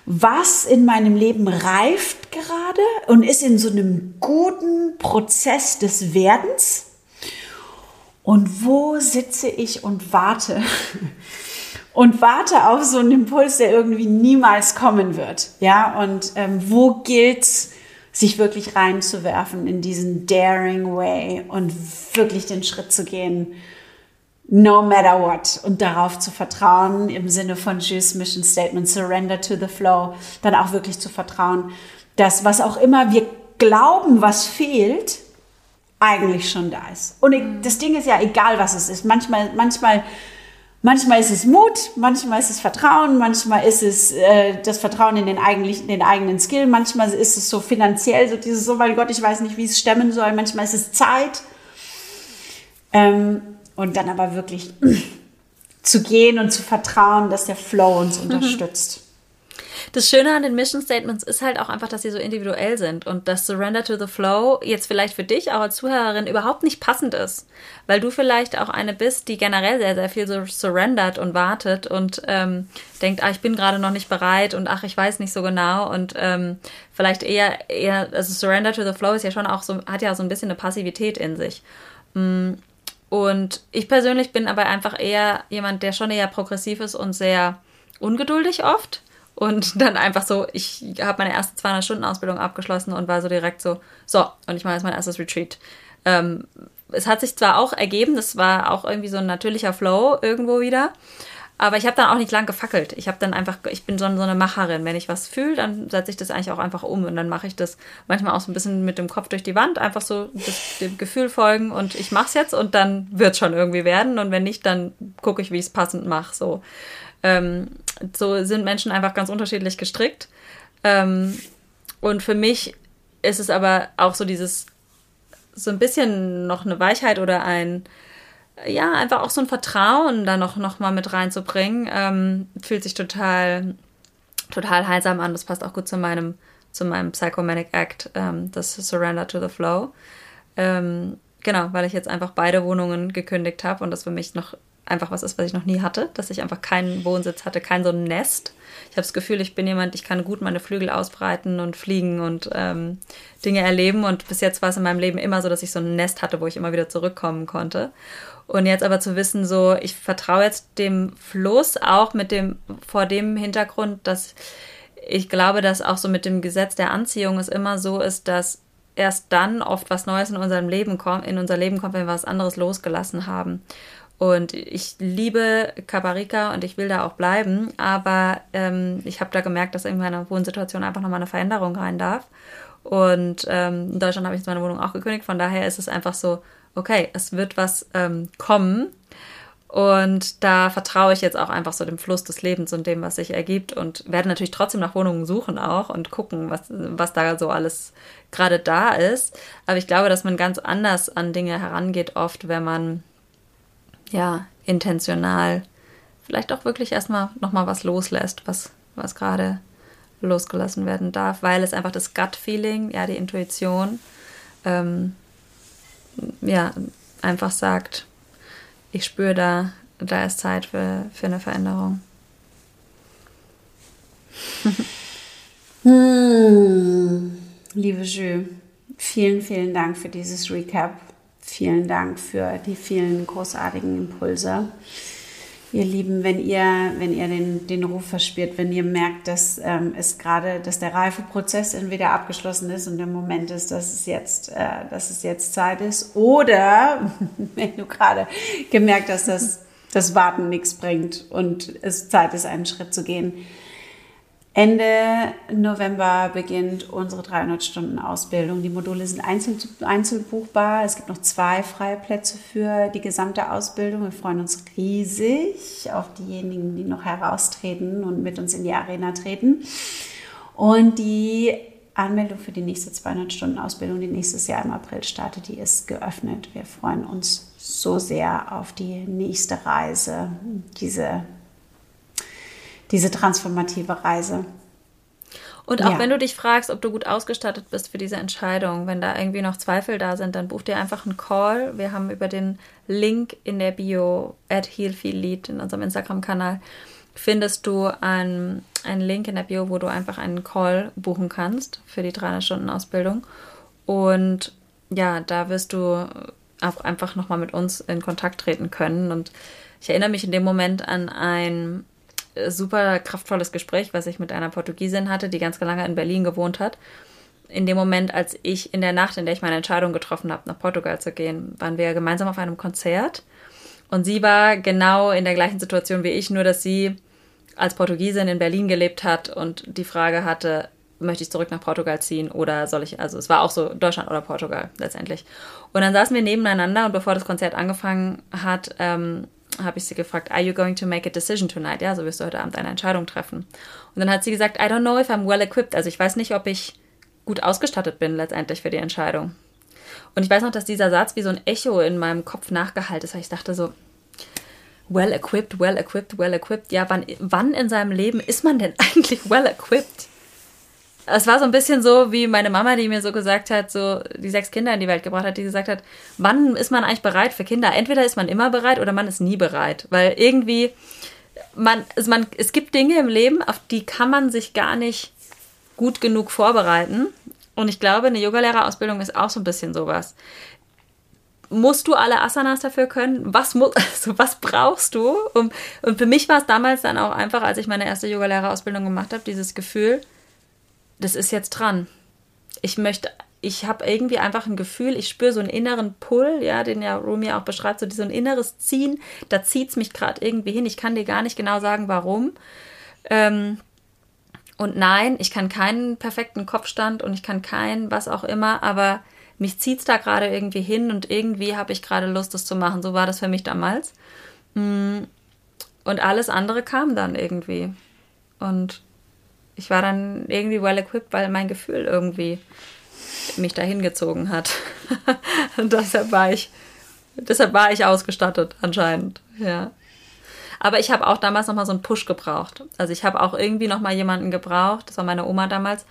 was in meinem Leben reift gerade und ist in so einem guten Prozess des Werdens und wo sitze ich und warte? Und warte auf so einen Impuls, der irgendwie niemals kommen wird. Ja, und ähm, wo gilt's, sich wirklich reinzuwerfen in diesen daring way und wirklich den Schritt zu gehen, no matter what, und darauf zu vertrauen, im Sinne von Juice Mission Statement, surrender to the flow, dann auch wirklich zu vertrauen, dass was auch immer wir glauben, was fehlt, eigentlich schon da ist. Und ich, mhm. das Ding ist ja egal, was es ist. Manchmal, manchmal, manchmal ist es Mut, manchmal ist es Vertrauen, manchmal ist es äh, das Vertrauen in den, eigentlich, den eigenen Skill, manchmal ist es so finanziell, so dieses, so mein Gott, ich weiß nicht, wie es stemmen soll, manchmal ist es Zeit. Ähm, und dann aber wirklich zu gehen und zu vertrauen, dass der Flow uns unterstützt. Das Schöne an den Mission Statements ist halt auch einfach, dass sie so individuell sind und dass Surrender to the Flow jetzt vielleicht für dich auch als Zuhörerin überhaupt nicht passend ist, weil du vielleicht auch eine bist, die generell sehr, sehr viel so surrendert und wartet und ähm, denkt, ah, ich bin gerade noch nicht bereit und ach, ich weiß nicht so genau und ähm, vielleicht eher, eher, also Surrender to the Flow ist ja schon auch so, hat ja so ein bisschen eine Passivität in sich. Mm, und ich persönlich bin aber einfach eher jemand, der schon eher progressiv ist und sehr ungeduldig oft und dann einfach so, ich habe meine erste 200-Stunden-Ausbildung abgeschlossen und war so direkt so, so, und ich mache jetzt mein erstes Retreat. Ähm, es hat sich zwar auch ergeben, das war auch irgendwie so ein natürlicher Flow irgendwo wieder, aber ich habe dann auch nicht lang gefackelt. Ich habe dann einfach, ich bin so, so eine Macherin. Wenn ich was fühle, dann setze ich das eigentlich auch einfach um und dann mache ich das manchmal auch so ein bisschen mit dem Kopf durch die Wand, einfach so das, dem Gefühl folgen und ich mache es jetzt und dann wird schon irgendwie werden und wenn nicht, dann gucke ich, wie ich es passend mache. So. Ähm, so sind Menschen einfach ganz unterschiedlich gestrickt. Ähm, und für mich ist es aber auch so dieses, so ein bisschen noch eine Weichheit oder ein, ja, einfach auch so ein Vertrauen da noch, noch mal mit reinzubringen, ähm, fühlt sich total, total heilsam an. Das passt auch gut zu meinem, zu meinem Psychomanic Act, ähm, das Surrender to the Flow. Ähm, genau, weil ich jetzt einfach beide Wohnungen gekündigt habe und das für mich noch einfach was ist, was ich noch nie hatte, dass ich einfach keinen Wohnsitz hatte, kein so ein Nest. Ich habe das Gefühl, ich bin jemand, ich kann gut meine Flügel ausbreiten und fliegen und ähm, Dinge erleben. Und bis jetzt war es in meinem Leben immer so, dass ich so ein Nest hatte, wo ich immer wieder zurückkommen konnte. Und jetzt aber zu wissen, so, ich vertraue jetzt dem Fluss auch mit dem, vor dem Hintergrund, dass ich glaube, dass auch so mit dem Gesetz der Anziehung es immer so ist, dass erst dann oft was Neues in unserem Leben kommt, in unser Leben kommt, wenn wir was anderes losgelassen haben. Und ich liebe Caparika und ich will da auch bleiben, aber ähm, ich habe da gemerkt, dass in meiner Wohnsituation einfach nochmal eine Veränderung rein darf. Und ähm, in Deutschland habe ich jetzt meine Wohnung auch gekündigt, von daher ist es einfach so, okay, es wird was ähm, kommen. Und da vertraue ich jetzt auch einfach so dem Fluss des Lebens und dem, was sich ergibt und werde natürlich trotzdem nach Wohnungen suchen auch und gucken, was, was da so alles gerade da ist. Aber ich glaube, dass man ganz anders an Dinge herangeht oft, wenn man ja, intentional vielleicht auch wirklich erstmal nochmal was loslässt, was, was gerade losgelassen werden darf, weil es einfach das Gut-Feeling, ja, die Intuition, ähm, ja, einfach sagt, ich spüre da, da ist Zeit für, für eine Veränderung. hm, liebe Jules, vielen, vielen Dank für dieses Recap. Vielen Dank für die vielen großartigen Impulse. Ihr Lieben, wenn ihr, wenn ihr den, den Ruf verspürt, wenn ihr merkt, dass ähm, es gerade, dass der Reifeprozess entweder abgeschlossen ist und der Moment ist, dass es jetzt, äh, dass es jetzt Zeit ist, oder wenn du gerade gemerkt hast, dass das Warten nichts bringt und es Zeit ist, einen Schritt zu gehen, Ende November beginnt unsere 300-Stunden-Ausbildung. Die Module sind einzeln, buchbar. Es gibt noch zwei freie Plätze für die gesamte Ausbildung. Wir freuen uns riesig auf diejenigen, die noch heraustreten und mit uns in die Arena treten. Und die Anmeldung für die nächste 200-Stunden-Ausbildung, die nächstes Jahr im April startet, die ist geöffnet. Wir freuen uns so sehr auf die nächste Reise, diese diese transformative Reise. Und auch ja. wenn du dich fragst, ob du gut ausgestattet bist für diese Entscheidung, wenn da irgendwie noch Zweifel da sind, dann buch dir einfach einen Call. Wir haben über den Link in der Bio at HealFeelLead in unserem Instagram-Kanal findest du einen, einen Link in der Bio, wo du einfach einen Call buchen kannst für die 300-Stunden-Ausbildung. Und ja, da wirst du auch einfach nochmal mit uns in Kontakt treten können. Und ich erinnere mich in dem Moment an ein super kraftvolles Gespräch, was ich mit einer Portugiesin hatte, die ganz lange in Berlin gewohnt hat. In dem Moment, als ich in der Nacht, in der ich meine Entscheidung getroffen habe, nach Portugal zu gehen, waren wir gemeinsam auf einem Konzert. Und sie war genau in der gleichen Situation wie ich, nur dass sie als Portugiesin in Berlin gelebt hat und die Frage hatte, möchte ich zurück nach Portugal ziehen oder soll ich, also es war auch so Deutschland oder Portugal letztendlich. Und dann saßen wir nebeneinander und bevor das Konzert angefangen hat, ähm, habe ich sie gefragt, are you going to make a decision tonight? Ja, so wirst du heute Abend eine Entscheidung treffen. Und dann hat sie gesagt, I don't know if I'm well equipped. Also ich weiß nicht, ob ich gut ausgestattet bin letztendlich für die Entscheidung. Und ich weiß noch, dass dieser Satz wie so ein Echo in meinem Kopf nachgehalten ist. Ich dachte so, well equipped, well equipped, well equipped. Ja, wann, wann in seinem Leben ist man denn eigentlich well equipped? Es war so ein bisschen so wie meine Mama, die mir so gesagt hat, so die sechs Kinder in die Welt gebracht hat, die gesagt hat, wann ist man eigentlich bereit für Kinder? Entweder ist man immer bereit oder man ist nie bereit, weil irgendwie man, also man, es gibt Dinge im Leben, auf die kann man sich gar nicht gut genug vorbereiten. Und ich glaube, eine Yogalehrerausbildung ist auch so ein bisschen sowas. Musst du alle Asanas dafür können? Was, muss, also was brauchst du? Um, und für mich war es damals dann auch einfach, als ich meine erste Yogalehrerausbildung gemacht habe, dieses Gefühl, das ist jetzt dran. Ich möchte, ich habe irgendwie einfach ein Gefühl, ich spüre so einen inneren Pull, ja, den ja Rumi auch beschreibt, so, so ein inneres Ziehen, da zieht es mich gerade irgendwie hin. Ich kann dir gar nicht genau sagen, warum. Ähm, und nein, ich kann keinen perfekten Kopfstand und ich kann keinen, was auch immer, aber mich zieht es da gerade irgendwie hin und irgendwie habe ich gerade Lust, das zu machen. So war das für mich damals. Mm. Und alles andere kam dann irgendwie. Und ich war dann irgendwie well equipped, weil mein Gefühl irgendwie mich dahin gezogen hat. und deshalb war ich, deshalb war ich ausgestattet anscheinend. Ja. Aber ich habe auch damals nochmal so einen Push gebraucht. Also ich habe auch irgendwie nochmal jemanden gebraucht, das war meine Oma damals,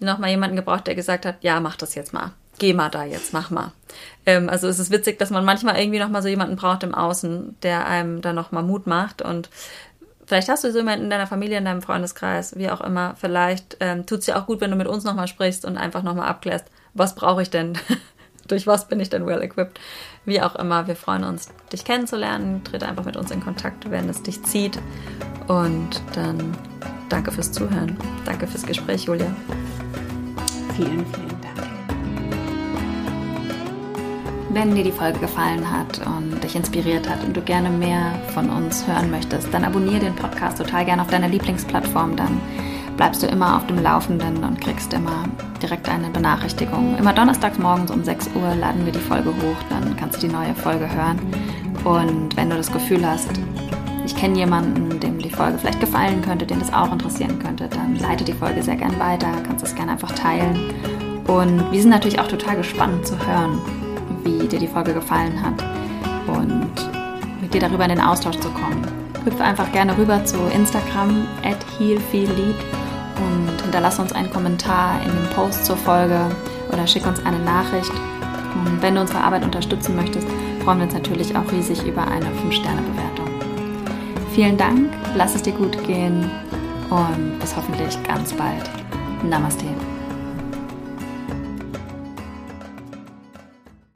nochmal jemanden gebraucht, der gesagt hat, ja, mach das jetzt mal. Geh mal da jetzt, mach mal. Ähm, also es ist witzig, dass man manchmal irgendwie nochmal so jemanden braucht im Außen, der einem da nochmal Mut macht. Und vielleicht hast du so jemanden in deiner Familie, in deinem Freundeskreis, wie auch immer. Vielleicht ähm, tut es dir auch gut, wenn du mit uns nochmal sprichst und einfach nochmal abklärst, was brauche ich denn? Durch was bin ich denn well equipped? Wie auch immer, wir freuen uns, dich kennenzulernen. Trete einfach mit uns in Kontakt, wenn es dich zieht. Und dann danke fürs Zuhören. Danke fürs Gespräch, Julia. Vielen, vielen Wenn dir die Folge gefallen hat und dich inspiriert hat und du gerne mehr von uns hören möchtest, dann abonniere den Podcast total gerne auf deiner Lieblingsplattform. Dann bleibst du immer auf dem Laufenden und kriegst immer direkt eine Benachrichtigung. Immer donnerstags morgens um 6 Uhr laden wir die Folge hoch, dann kannst du die neue Folge hören. Und wenn du das Gefühl hast, ich kenne jemanden, dem die Folge vielleicht gefallen könnte, den das auch interessieren könnte, dann leite die Folge sehr gern weiter, kannst es gerne einfach teilen. Und wir sind natürlich auch total gespannt zu hören, wie dir die Folge gefallen hat und mit dir darüber in den Austausch zu kommen. Hüpfe einfach gerne rüber zu Instagram at healfeellead und hinterlass uns einen Kommentar in dem Post zur Folge oder schick uns eine Nachricht. Und wenn du unsere Arbeit unterstützen möchtest, freuen wir uns natürlich auch riesig über eine 5-Sterne-Bewertung. Vielen Dank, lass es dir gut gehen und bis hoffentlich ganz bald. Namaste.